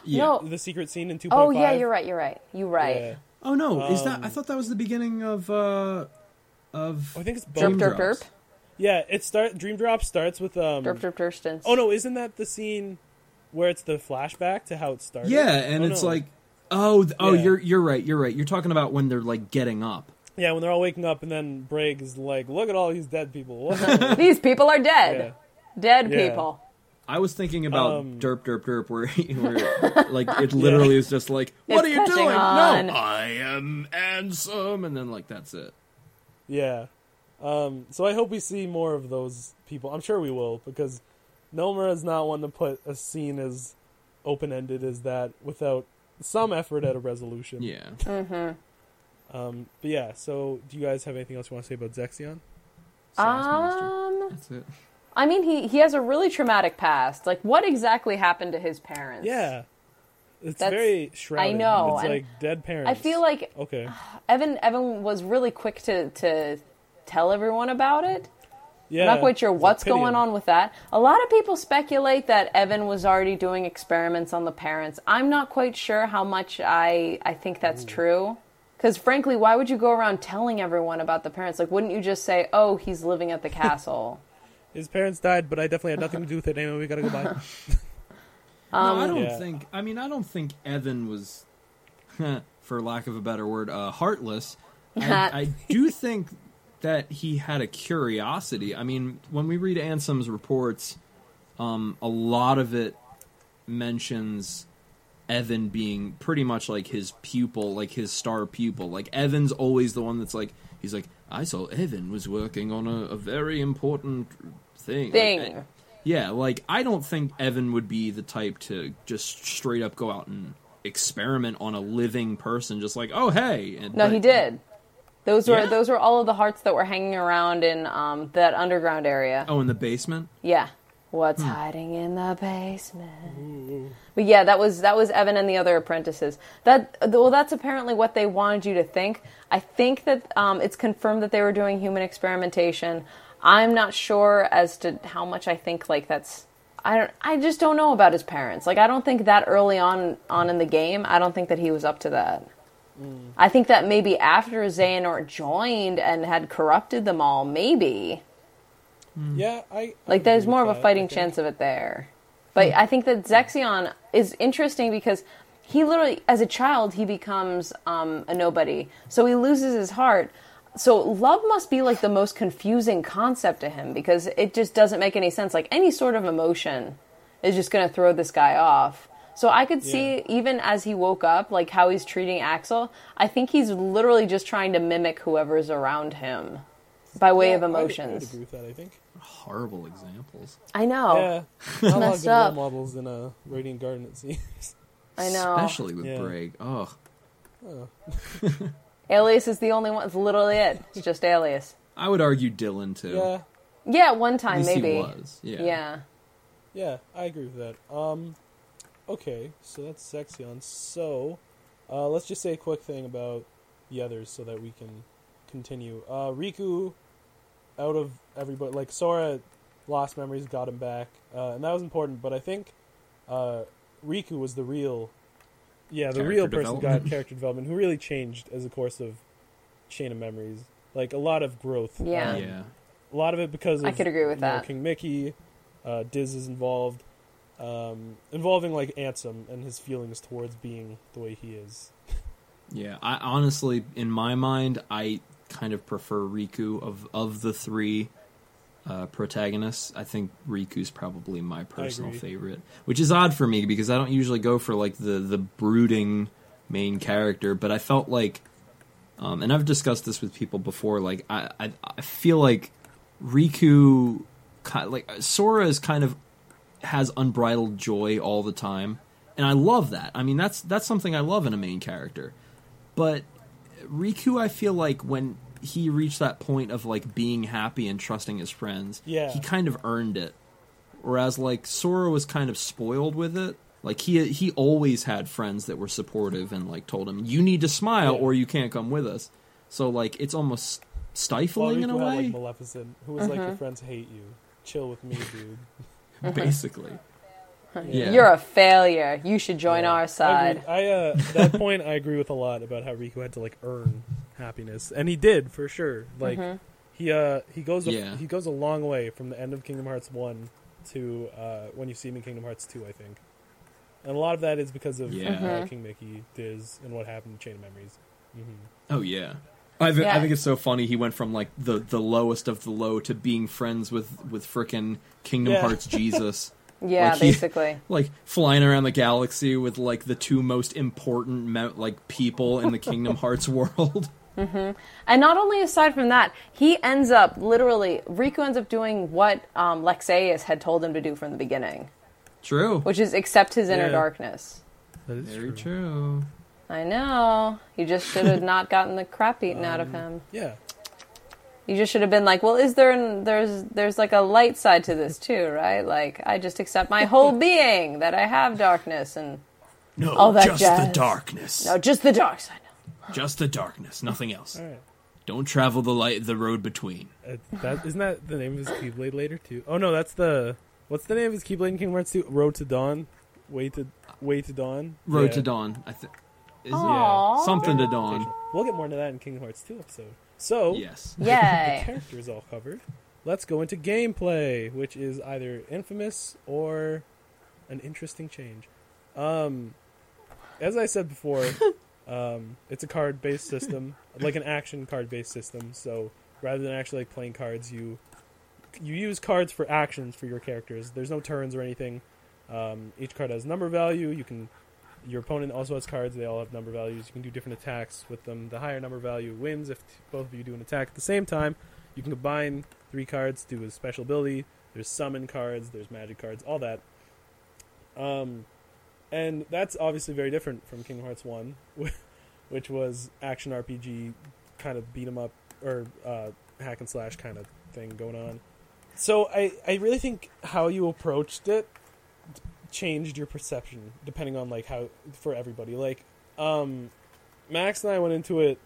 Yeah.
No.
The secret scene in two
oh
point five.
yeah, you're right. You're right. You're right.
Yeah.
Oh no! is that? I
Um,
thought that was the beginning of uh of.
I think it's both.
Dream
derp
Drops.
derp.
Yeah, it start Dream Drop starts with um
Derp derp derstons.
Oh no, isn't that the scene where it's the flashback to how it started?
Yeah, and
Oh,
it's
no.
like, oh, th- oh,
Yeah.
you're you're right. You're right. You're talking about when they're like getting up.
Yeah, when they're all waking up and then Braig is like, "Look at all these dead people." What?
These people are dead.
yeah.
Dead
Yeah.
people.
I was thinking about
Um,
derp derp derp, where, where like it literally is just like, what
It's
are you
catching
doing?
on.
No, I am handsome, and then like that's it.
Yeah. Um, so I hope we see more of those people. I'm sure we will because Nomura is not one to put a scene as open ended as that without some effort at a resolution.
Yeah.
Um, but yeah. So do you guys have anything else you want to say about Zexion?
Sass monster.
Um,
That's it.
I mean, he he has a really traumatic past. Like, what exactly happened to his parents?
Yeah. It's
That's-
very shrouded.
I know,
It's
and
like dead parents.
I feel like
okay.
Even Even was really quick to to tell everyone about it.
Yeah,
I'm not quite sure what's
like
going on with that. A lot of people speculate that Even was already doing experiments on the parents. I'm not quite sure how much I I think that's true. Because frankly, why would you go around telling everyone about the parents? Like, wouldn't you just say, "Oh, he's living at the castle"?
His parents died, but I definitely had nothing to do with it. Anyway, we gotta go by.
no, I don't
Yeah.
think. I mean, I don't think Even was, for lack of a better word, uh, heartless. I, I do think that he had a curiosity. I mean, when we read Ansem's reports, um, a lot of it mentions Even being pretty much like his pupil, like his star pupil. Like Even's always the one that's like, he's like, I saw Even was working on a, a very important thing. Like,
Thing.
yeah, like I don't think Even would be the type to just straight up go out and experiment on a living person, just like, oh hey. And,
No,
but-
he did. Those were
Yeah?
those were all of the hearts that were hanging around in um, that underground area.
Oh, in the basement.
Yeah. What's hiding in the basement? But yeah, that was that was Even and the other apprentices. That well, that's apparently what they wanted you to think. I think that um, it's confirmed that they were doing human experimentation. I'm not sure as to how much I think like that's. I don't. I just don't know about his parents. Like I don't think that early on on in the game. I don't think that he was up to that. I think that maybe after Xehanort joined and had corrupted them all, maybe.
yeah, I I
Like there's more of a fighting
think.
chance of it there. But I think that Zexion is interesting because he literally, as a child, he becomes um, a nobody. So he loses his heart. So love must be like the most confusing concept to him because it just doesn't make any sense. Like any sort of emotion is just going to throw this guy off. So I could see
Yeah.
even as he woke up, like how he's treating Axel. I think he's literally just trying to mimic whoever's around him by way
Yeah,
of
I would- I would
emotions.
agree with that. I think.
Horrible examples.
I know.
Yeah, not a
Messed up.
models in a Radiant Garden. It seems.
I know.
Especially with
Yeah.
Braig. Ugh.
Aeleus is the only one. It's literally it. It's just Aeleus.
I would argue Dilan too.
Yeah,
Yeah, one
At
time
least
maybe.
he was. Yeah.
Yeah.
yeah, I agree with that. Um, okay, so that's Zexion. So, uh, let's just say a quick thing about the others so that we can continue. Uh, Riku, out of everybody, like Sora, lost memories, got him back, uh, and that was important. But I think uh, Riku was the real, yeah, the
Character
real person got character development, who really changed as a course of Chain of Memories. Like a lot of growth.
Yeah.
Um,
Yeah.
a lot of it because of
I could agree with
you know,
that.
King Mickey, uh, Diz is involved, um, involving like Ansem and his feelings towards being the way he is.
Yeah, I honestly, in my mind, I kind of prefer Riku of of the three uh, protagonists. I think Riku's probably my personal favorite, which is odd for me because I don't usually go for like the the brooding main character. But I felt like, um, and I've discussed this with people before. Like I I, I feel like Riku, like Sora is kind of has unbridled joy all the time, and I love that. I mean, that's that's something I love in a main character. But Riku, I feel like when he reached that point of like being happy and trusting his friends,
Yeah.
he kind of earned it. Whereas like Sora was kind of spoiled with it. Like he he always had friends that were supportive and like told him, "You need to smile
Yeah.
or you can't come with us." So like it's almost
Well,
stifling in a
Riku had
way,
like Maleficent, who was like
Mm-hmm.
your friends hate you. Chill with me, dude.
basically. Yeah.
You're a failure. You should join
Yeah.
our side.
I, agree. I uh, that point I agree with a lot about how Riku had to like earn happiness, and he did for sure. Like
Mm-hmm.
he uh he goes a,
Yeah.
he goes a long way from the end of Kingdom Hearts one to uh, when you see him in Kingdom Hearts two, I think. And a lot of that is because of
Yeah.
Mm-hmm.
uh, King Mickey, Diz, and what happened in Chain of Memories. hmm
Oh yeah. I, th-
Yeah.
I think it's so funny. He went from like the, the lowest of the low to being friends with with frickin' Kingdom
Yeah.
Hearts Jesus,
yeah,
like he-
basically.
like flying around the galaxy with like the two most important me- like people in the Kingdom Hearts world.
And not only aside from that, he ends up literally Riku ends up doing what um, Lexaeus had told him to do from the beginning,
True.
which is accept his inner
Yeah.
darkness.
That is
Very true.
I know. You just should have not gotten the crap eaten out of him.
Yeah,
You just should have been like, well, is there an, there's there's like a light side to this too, right? Like I just accept my whole being that I have darkness and
No,
All that
just the darkness.
no, just the dark side.
Just the darkness, nothing else.
all right.
Don't travel the light the road between.
Uh, that isn't that the name of his Keyblade later too. Oh no, that's the what's the name of his Keyblade in Kingdom Hearts 2? Road to Dawn. Way to Way to Dawn.
Road
Yeah.
to Dawn. I think. Is it?
Aww.
Something to Dawn.
We'll get more into that in Kingdom Hearts 2 episode. So
Yes.
the
Yay.
characters all covered. Let's go into gameplay, which is either infamous or an interesting change. Um, as I said before, um, it's a card-based system, like an action card-based system. So rather than actually like playing cards, you you use cards for actions for your characters. There's no turns or anything. Um, each card has number value. You can your opponent also has cards. They all have number values. You can do different attacks with them. The higher number value wins if t- both of you do an attack at the same time. You can combine three cards, do a special ability. There's summon cards. There's magic cards. All that. Um, and that's obviously very different from Kingdom Hearts One, which was action RPG kind of beat 'em up or uh, hack and slash kind of thing going on. So I I really think how you approached it changed your perception depending on like how for everybody. Like um max and i went into it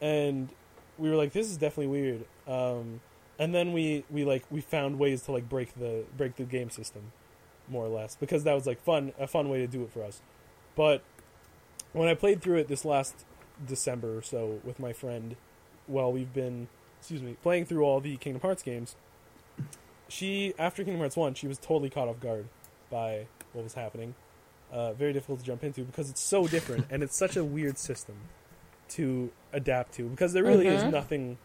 and we were like this is definitely weird. Um and then we we like we found ways to like break the break the game system more or less because that was like fun a fun way to do it for us. But when i played through it this last december or so with my friend well we've been excuse me playing through all the kingdom hearts games she after kingdom hearts 1 she was totally caught off guard by what was happening. Uh, very difficult to jump into because it's so different and it's such a weird system to adapt to because there really is
Mhm.
nothing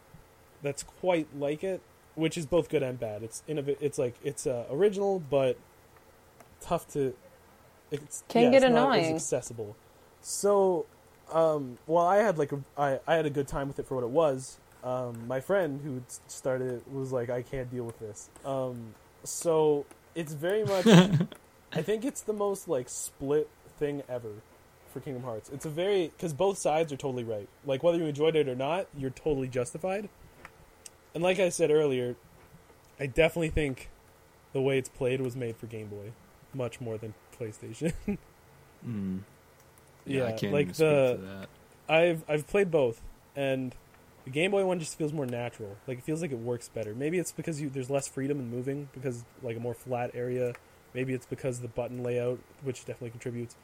that's quite like it, which is both good and bad. It's innov- It's like it's uh, original but tough to. It's,
Can
yeah,
get
it's not as accessible. So, um, well, I had like a, I, I had a good time with it for what it was. Um, my friend who started it was like, I can't deal with this. Um, so it's very much. I think it's the most like split thing ever for Kingdom Hearts. It's a very because both sides are totally right. Like whether you enjoyed it or not, you're totally justified. And like I said earlier, I definitely think the way it's played was made for Game Boy, much more than PlayStation.
Mm.
yeah,
I can't
like the. I've I've played both, and the Game Boy one just feels more natural. Like it feels like it works better. Maybe it's because you there's less freedom in moving because like a more flat area. Maybe it's because the button layout, which definitely contributes.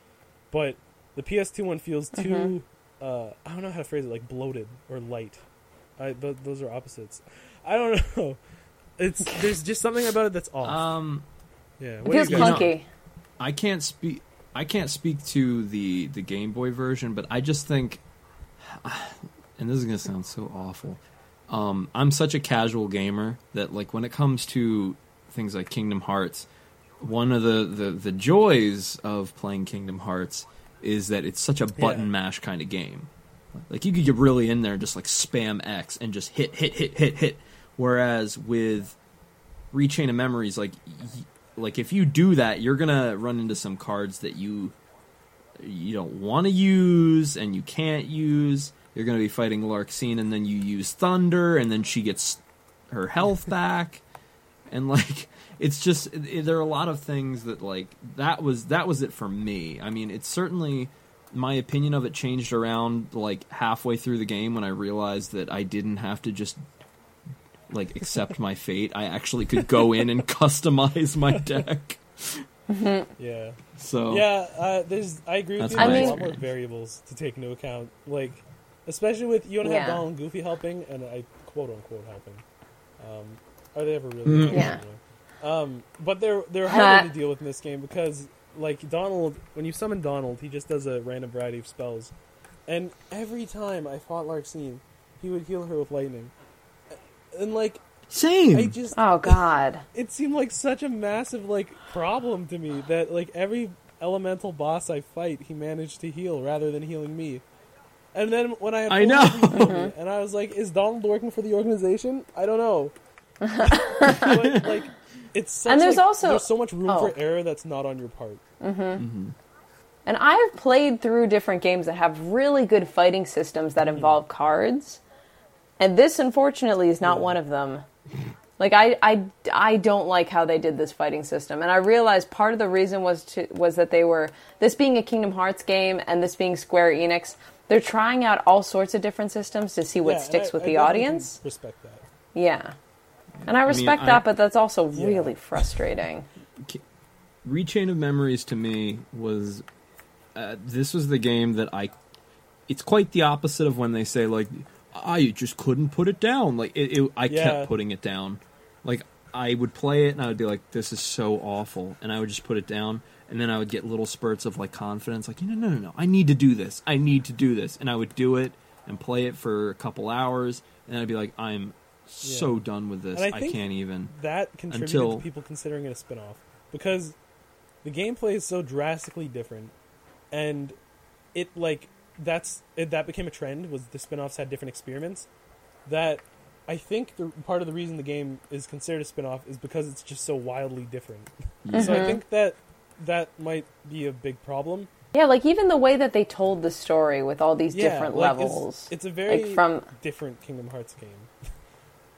But the PS2 one feels too. Uh, I don't know how to phrase it, like bloated or light. I th- those are opposites. I don't know. It's there's just something about it that's off.
Um,
yeah,
It
what
feels
do you
know?
clunky.
I can't speak. I can't speak to the the Game Boy version, but I just think, and this is gonna sound so awful. Um, I'm such a casual gamer that like when it comes to things like Kingdom Hearts, one of the the, the joys of playing Kingdom Hearts is that it's such a button
Yeah.
mash kind of game. Like you could get really in there and just like spam X and just hit hit hit hit hit. Whereas with Rechain of Memories, like y- like if you do that, you're gonna run into some cards that you you don't want to use and you can't use. You're gonna be fighting Larxene, and then you use Thunder, and then she gets her health back, and like it's just it, there are a lot of things that like that was that was it for me. I mean, it's certainly my opinion of it changed around like halfway through the game when I realized that I didn't have to just like accept my fate. I actually could go in and customize my deck.
Yeah.
So
Yeah, uh, there's. I agree with you.
my
There's a lot more variables to take into account, like especially with you don't
Yeah.
have Donald and Goofy helping, and I quote unquote helping. Um, are they ever really?
Mm.
helping
Yeah.
Um, but they're they're harder to deal with in this game because like Donald, when you summon Donald, he just does a random variety of spells, and every time I fought Larxene, he would heal her with lightning, and like
same.
I just
Oh God.
it seemed like such a massive like problem to me that like every elemental boss I fight, he managed to heal rather than healing me. And then when I
I
full
know.
everything, uh-huh. and I was like, "Is Donald working for the organization?" I don't know. but like, it's such,
And there's
like,
also-
there's so much room
oh.
for error that's not on your part. Mm-hmm. Mm-hmm.
And I've played through different games that have really good fighting systems that hmm. involve cards. And this, unfortunately, is not
Yeah.
one of them. Like I, I, I don't like how they did this fighting system, and I realized part of the reason was to was that they were this being a Kingdom Hearts game and this being Square Enix. They're trying out all sorts of different systems to see what
Yeah,
sticks
I-
with
I
the audience.
Respect that.
Yeah. And I respect
I-
that, but that's also
Yeah.
really frustrating.
Rechain of Memories to me was uh, this was the game that I. It's quite the opposite of when they say like I just couldn't put it down. Like it, it I
Yeah.
kept putting it down. Like I would play it and I would be like, "This is so awful," and I would just put it down. And then I would get little spurts of like confidence, like, "No, no, no, no! I need to do this. I need to do this," and I would do it and play it for a couple hours, and I'd be like, "I'm so
Yeah.
done with this.
I
I, can't even."
That contributed
Until-
to people considering it a spin-off because the gameplay is so drastically different, and it like that's it, that became a trend was the spin-offs had different experiments. That I think the part of the reason the game is considered a spin-off is because it's just so wildly different. So I mm-hmm. think that that might be a big problem.
Yeah, like even the way that they told the story with all these
Yeah,
different
like, it's-
levels.
It's, a very
like from
different Kingdom Hearts game,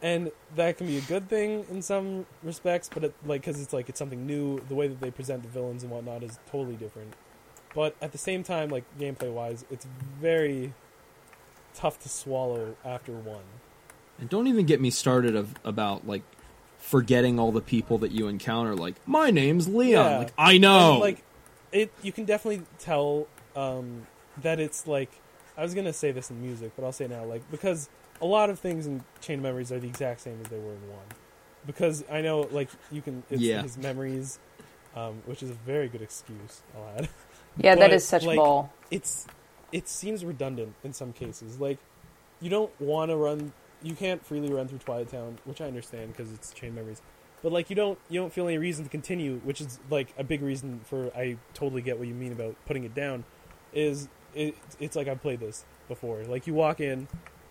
and that can be a good thing in some respects. But it, like, because it's like it's something new, the way that they present the villains and whatnot is totally different. But at the same time, like gameplay wise, it's very tough to swallow after one.
And don't even get me started of about like forgetting all the people that you encounter. Like my name's Leon.
Yeah.
Like I know.
And, like it, you can definitely tell um, that it's like I was gonna say this in music, but I'll say it now. Like because a lot of things in Chain of Memories are the exact same as they were in one. Because I know, like you can, it's
Yeah.
his memories, um, which is a very good excuse. I'll add.
yeah, that
but,
is such
like,
bull.
It's it seems redundant in some cases. Like you don't want to run, you can't freely run through Twilight Town, which I understand because it's Chain Memories. But like you don't you don't feel any reason to continue, which is like a big reason for I totally get what you mean about putting it down. Is it, it's like I've played this before. Like you walk in,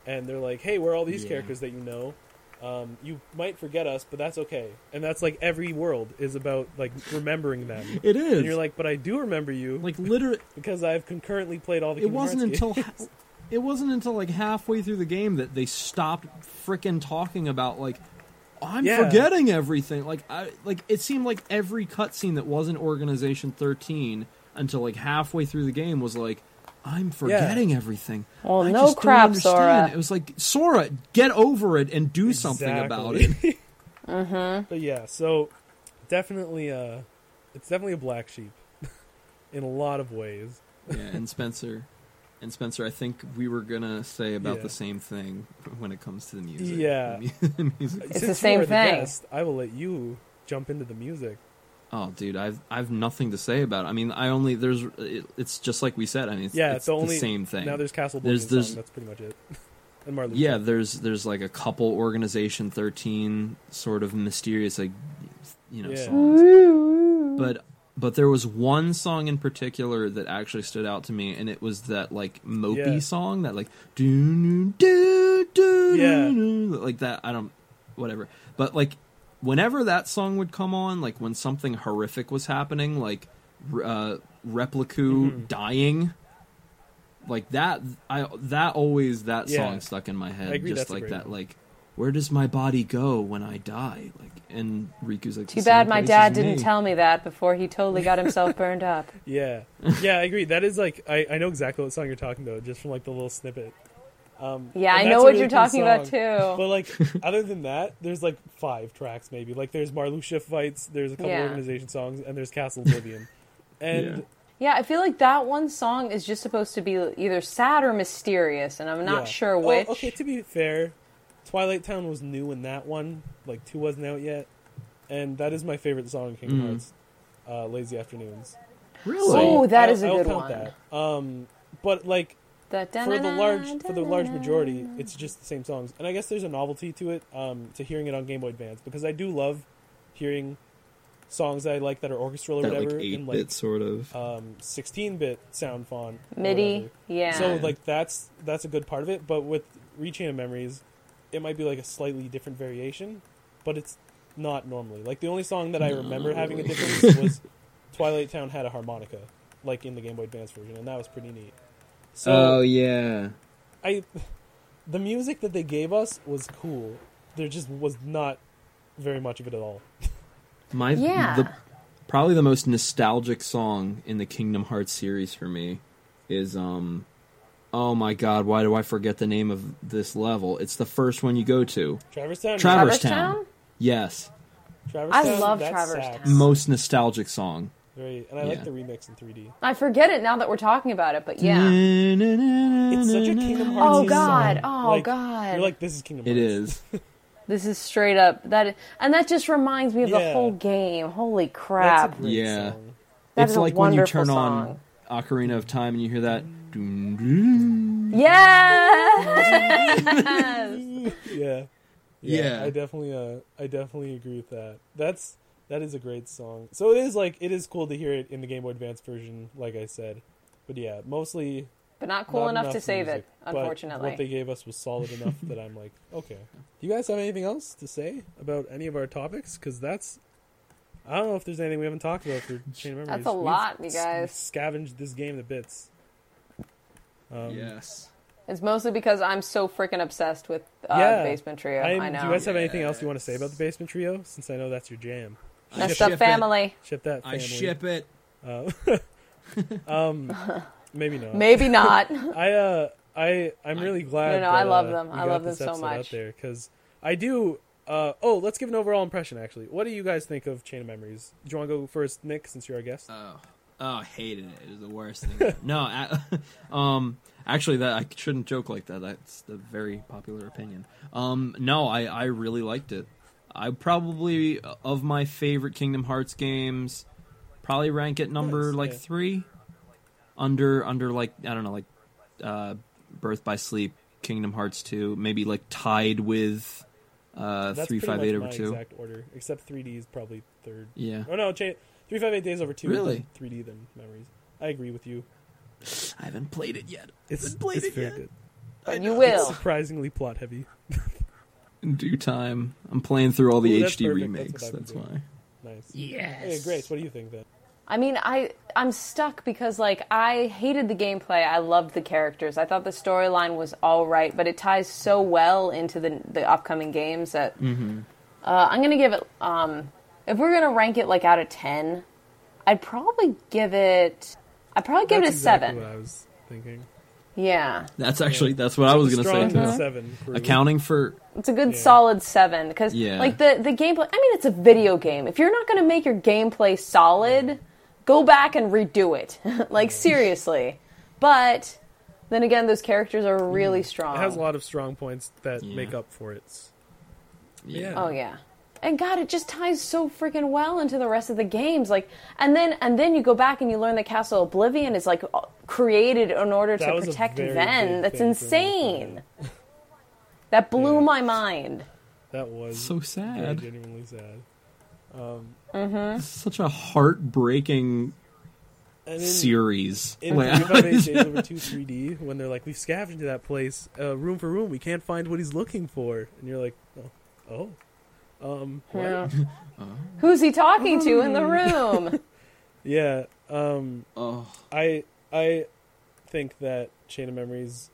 and they're like, "Hey, we're all these
Yeah.
characters that you know. Um, you might forget us, but that's okay." And that's like every world is about like remembering them.
it is.
And you're like, "But I do remember you
like literally,
because I've concurrently played all the."
it
Kingdom
wasn't
Hearts
until
games."
It wasn't until like halfway through the game that they stopped frickin' talking about like I'm
Yeah.
forgetting everything. Like I like it seemed like every cutscene that wasn't Organization 13 until like halfway through the game was like I'm forgetting everything.
Well,
I
no
just don't
crap. Sora.
It was like Sora, get over it and do something about it.
Exactly. But yeah, so definitely, uh, it's definitely a black sheep in a lot of ways.
yeah, and Spencer, and Spencer, I think we were gonna say about
Yeah.
the same thing when it comes to the music.
Yeah.
The mu- music.
It's
Since
the same
you are
thing.
guest, I will let you jump into the music.
Oh, dude, I've I've nothing to say about it. I mean, I only there's it, it's just like we said. I mean, it's,
Yeah,
it's
the only
same thing.
Now there's Castle
There's-
There's,
there's-
song. That's pretty much it. and Marley.
yeah, there's there's like a couple Organization 13 sort of mysterious like you know
Yeah.
songs. But but there was one song in particular that actually stood out to me, and it was that like mopey
Yeah.
song that like do do do
Yeah.
like that. I don't whatever. But like whenever that song would come on, like when something horrific was happening, like uh, Repliku
Mm-hmm.
dying. Like that, I that always that
Yeah.
song stuck in my head, just like that.
one.
Like, where does my body go when I die? Like, and Riku's like,
Too bad my dad didn't
me."
tell me that before he totally got himself burned up.
Yeah, yeah, I agree. That is like I, I know exactly what song you're talking about just from like the little snippet. Um,
Yeah, I know what
really
you're
cool
talking about too.
But like, other than that, there's like five tracks maybe. Like, there's Marluxia fights, there's a couple
Yeah.
organization songs, and there's Castle Oblivion. And
Yeah, I feel like that one song is just supposed to be either sad or mysterious, and I'm not
yeah.
sure
Oh,
which.
okay, to be fair, Twilight Town was new in that one. Like two wasn't out yet, and that is my favorite song King
Mm.
Hearts. Uh, Lazy Afternoons.
Really?
Oh, that
I'll-
is a
I'll
good
count
one.
That. Um, but like for the large for the large majority, it's just the same songs, and I guess there's a novelty to it, um, to hearing it on Game Boy Advance because I do love hearing songs that I like that are orchestral or
that
whatever
eight
in
bit
like
sort of.
um, 16-bit sound font,
MIDI, yeah.
So like that's that's a good part of it, but with Rechain of Memories, it might be like a slightly different variation, but it's not normally. Like the only song that I
No,
remember having a difference was Twilight Town had a harmonica, like in the Game Boy Advance version, and that was pretty neat. So
oh yeah.
I, the music that they gave us was cool. There just was not very much of it at all.
My
Yeah.
the probably the most nostalgic song in the Kingdom Hearts series for me is um Oh my god, why do I forget the name of this level? It's the first one you go to.
Traverse Town.
Traverse
Traverse
Town.
Town?
Yes.
Traverse
I
Town,
love Traverse
sax.
Town.
Most nostalgic song.
Very, and I like the remix in 3D.
I forget it now that we're talking about it, but yeah.
It's such a Kingdom Hearts. Song.
Oh God!
song.
Oh
Like,
God!
You're like, this is Kingdom Hearts.
is.
this is straight up that, and that just reminds me of the whole game. Holy
That's
crap!
a great
Yeah.
song.
That
it's
is a
like when you turn
song.
on Ocarina of Time and you hear that. doom, doom.
Yes.
Yeah.
Yeah.
I definitely uh I definitely agree with that. That's that is a great song. So it is like it is cool to hear it in the Game Boy Advance version, like I said. But yeah, mostly
but not cool
not
enough, to save
music,
it,
but
unfortunately.
what they gave us was solid enough that I'm like, okay. Do you guys have anything else to say about any of our topics? Because that's I don't know if there's anything we haven't talked about for Chain of Memories.
That's a
We've
lot, you guys.
we've scavenged this game to bits. Um,
Yes.
It's mostly because I'm so freaking obsessed with uh,
Yeah.
the Basement Trio.
I'm-
I know.
Do you guys have anything else you want to say about the Basement Trio? Since I know that's your jam.
I
Messed
ship
up
it.
family.
Ship that
I ship it.
Uh, um, maybe not.
Maybe not.
I uh, I I'm really glad.
No, no, I love
uh,
them. I love them so much.
Out there because I do. Uh, oh, let's give an overall impression. Actually, what do you guys think of Chain of Memories? Do you want to go first, Nick, since you're our guest?
Oh, oh, I hated it. It was the worst thing. no, I, um, actually, that I shouldn't joke like that. That's the very popular opinion. Um, no, I, I really liked it. I probably of my favorite Kingdom Hearts games, probably rank it number
Nice,
like
yeah.
three, under under like I don't know like, uh, Birth by Sleep, Kingdom Hearts two, maybe like tied with, uh,
That's
three five eight over two.
exact order, except 3D is probably third.
Yeah,
Oh no, Chain three five eight days over two.
Really?
Three D than Memories. I agree with you.
I haven't played it yet.
It's,
Haven't played
it's
it
very
yet.
good.
But you
It's
will.
surprisingly plot heavy.
In due time. I'm playing through all the
Ooh,
HD
perfect.
remakes.
That's
That's, why.
Nice.
Yes.
Hey, Grace, what do you think then?
I mean, I I'm stuck because like I hated the gameplay. I loved the characters. I thought the storyline was all right, but it ties so well into the the upcoming games that
Mm-hmm.
uh, I'm gonna give it. Um, if we're gonna rank it like out of ten, I'd probably give it. I'd probably give
That's
it a
exactly
seven.
What I was thinking.
Yeah,
That's actually that's what I was gonna say too.
Seven. for-
Accounting for
it's a good
Yeah.
solid seven because
Yeah.
like the the gameplay. I mean, it's a video game. If you're not gonna make your gameplay solid, go back and redo it. like seriously, but. Then again, those characters are really strong.
Mm. It has a lot of strong points that
Yeah.
make up for it.
yeah.
Oh yeah. And God, it just ties so freaking well into the rest of the games. Like, and then and then you go back and you learn that Castle Oblivion is like created in order
That
to protect Ven. That's
thing for me.
insane. That blew
Yeah.
my mind.
That was
So
very
sad.
genuinely sad. Um,
Such a heartbreaking
and in,
series.
in
Like-
358 Days Over 2 3D, when they're like, we've scavenged into that place, uh, room for room, we can't find what he's looking for. And you're like, oh. oh. Um.
Yeah. Who's he talking to in the room?
Yeah. Um,
oh,
I I think that Chain of Memories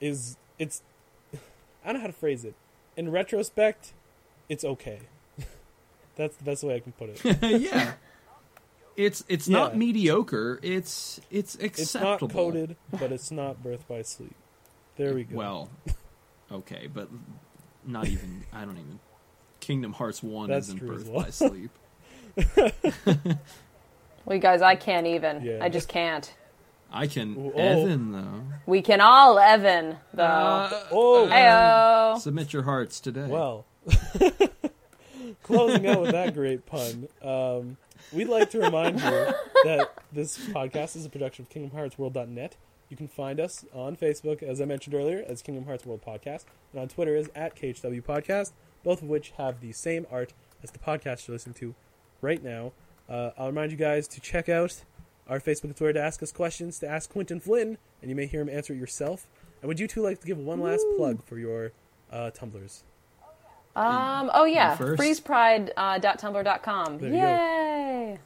is it's I don't know how to phrase it. In retrospect, it's okay. That's the best way I can put it.
yeah. It's it's
Yeah.
not mediocre. It's it's acceptable.
It's not
acceptable.
coded, but it's not Birth by Sleep. There we go.
Well, okay, but not even. I don't even. Kingdom Hearts One
That's
isn't Birth
well.
by Sleep.
well, you guys, I can't even.
Yeah.
I just can't.
I can
Oh.
Even though.
We can all Even though.
Uh,
oh,
Heyo.
Submit your hearts today.
well. Closing out with that great pun, um, we'd like to remind you that this podcast is a production of KingdomHeartsWorld.net. You can find us on Facebook, as I mentioned earlier, as Kingdom Hearts World Podcast, and on Twitter is at KHW Podcast, both of which have the same art as the podcast you're listening to right now. Uh, I'll remind you guys to check out our Facebook and Twitter to ask us questions, to ask Quinton Flynn, and you may hear him answer it yourself. And would you two like to give one last plug for your uh, Tumblrs?
Um. Oh yeah. freezepride.tumblr.com. Uh, dot tumblr dot.
There you go.
Yay.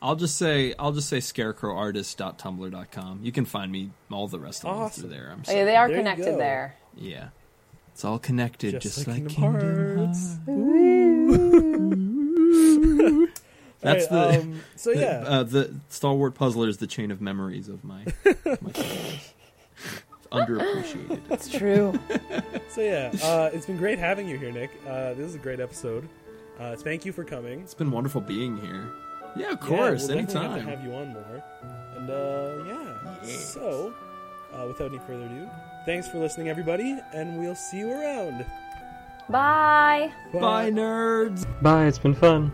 I'll just say I'll just say scarecrowartist.tumblr.com. You can find me all the rest of them
Awesome.
through there. I'm
Oh,
sorry.
yeah, they are
There
connected there.
Yeah. It's all connected,
Just
just,
like
like,
Kingdom
Kingdom
Hearts.
Hearts. That's
All right,
the,
um, so yeah.
uh, the Stalwart Puzzler is the chain of memories of my my. underappreciated.
It's true.
So yeah, uh, it's been great having you here, Nick. Uh, this is a great episode. Uh, thank you for coming.
It's been wonderful being here. Yeah, of
Yeah,
course,
we'll
anytime.
Have to have you on more. And uh, yeah.
Yes.
So, uh, without any further ado, thanks for listening, everybody, and we'll see you around.
Bye.
Bye, nerds.
Bye, it's been fun.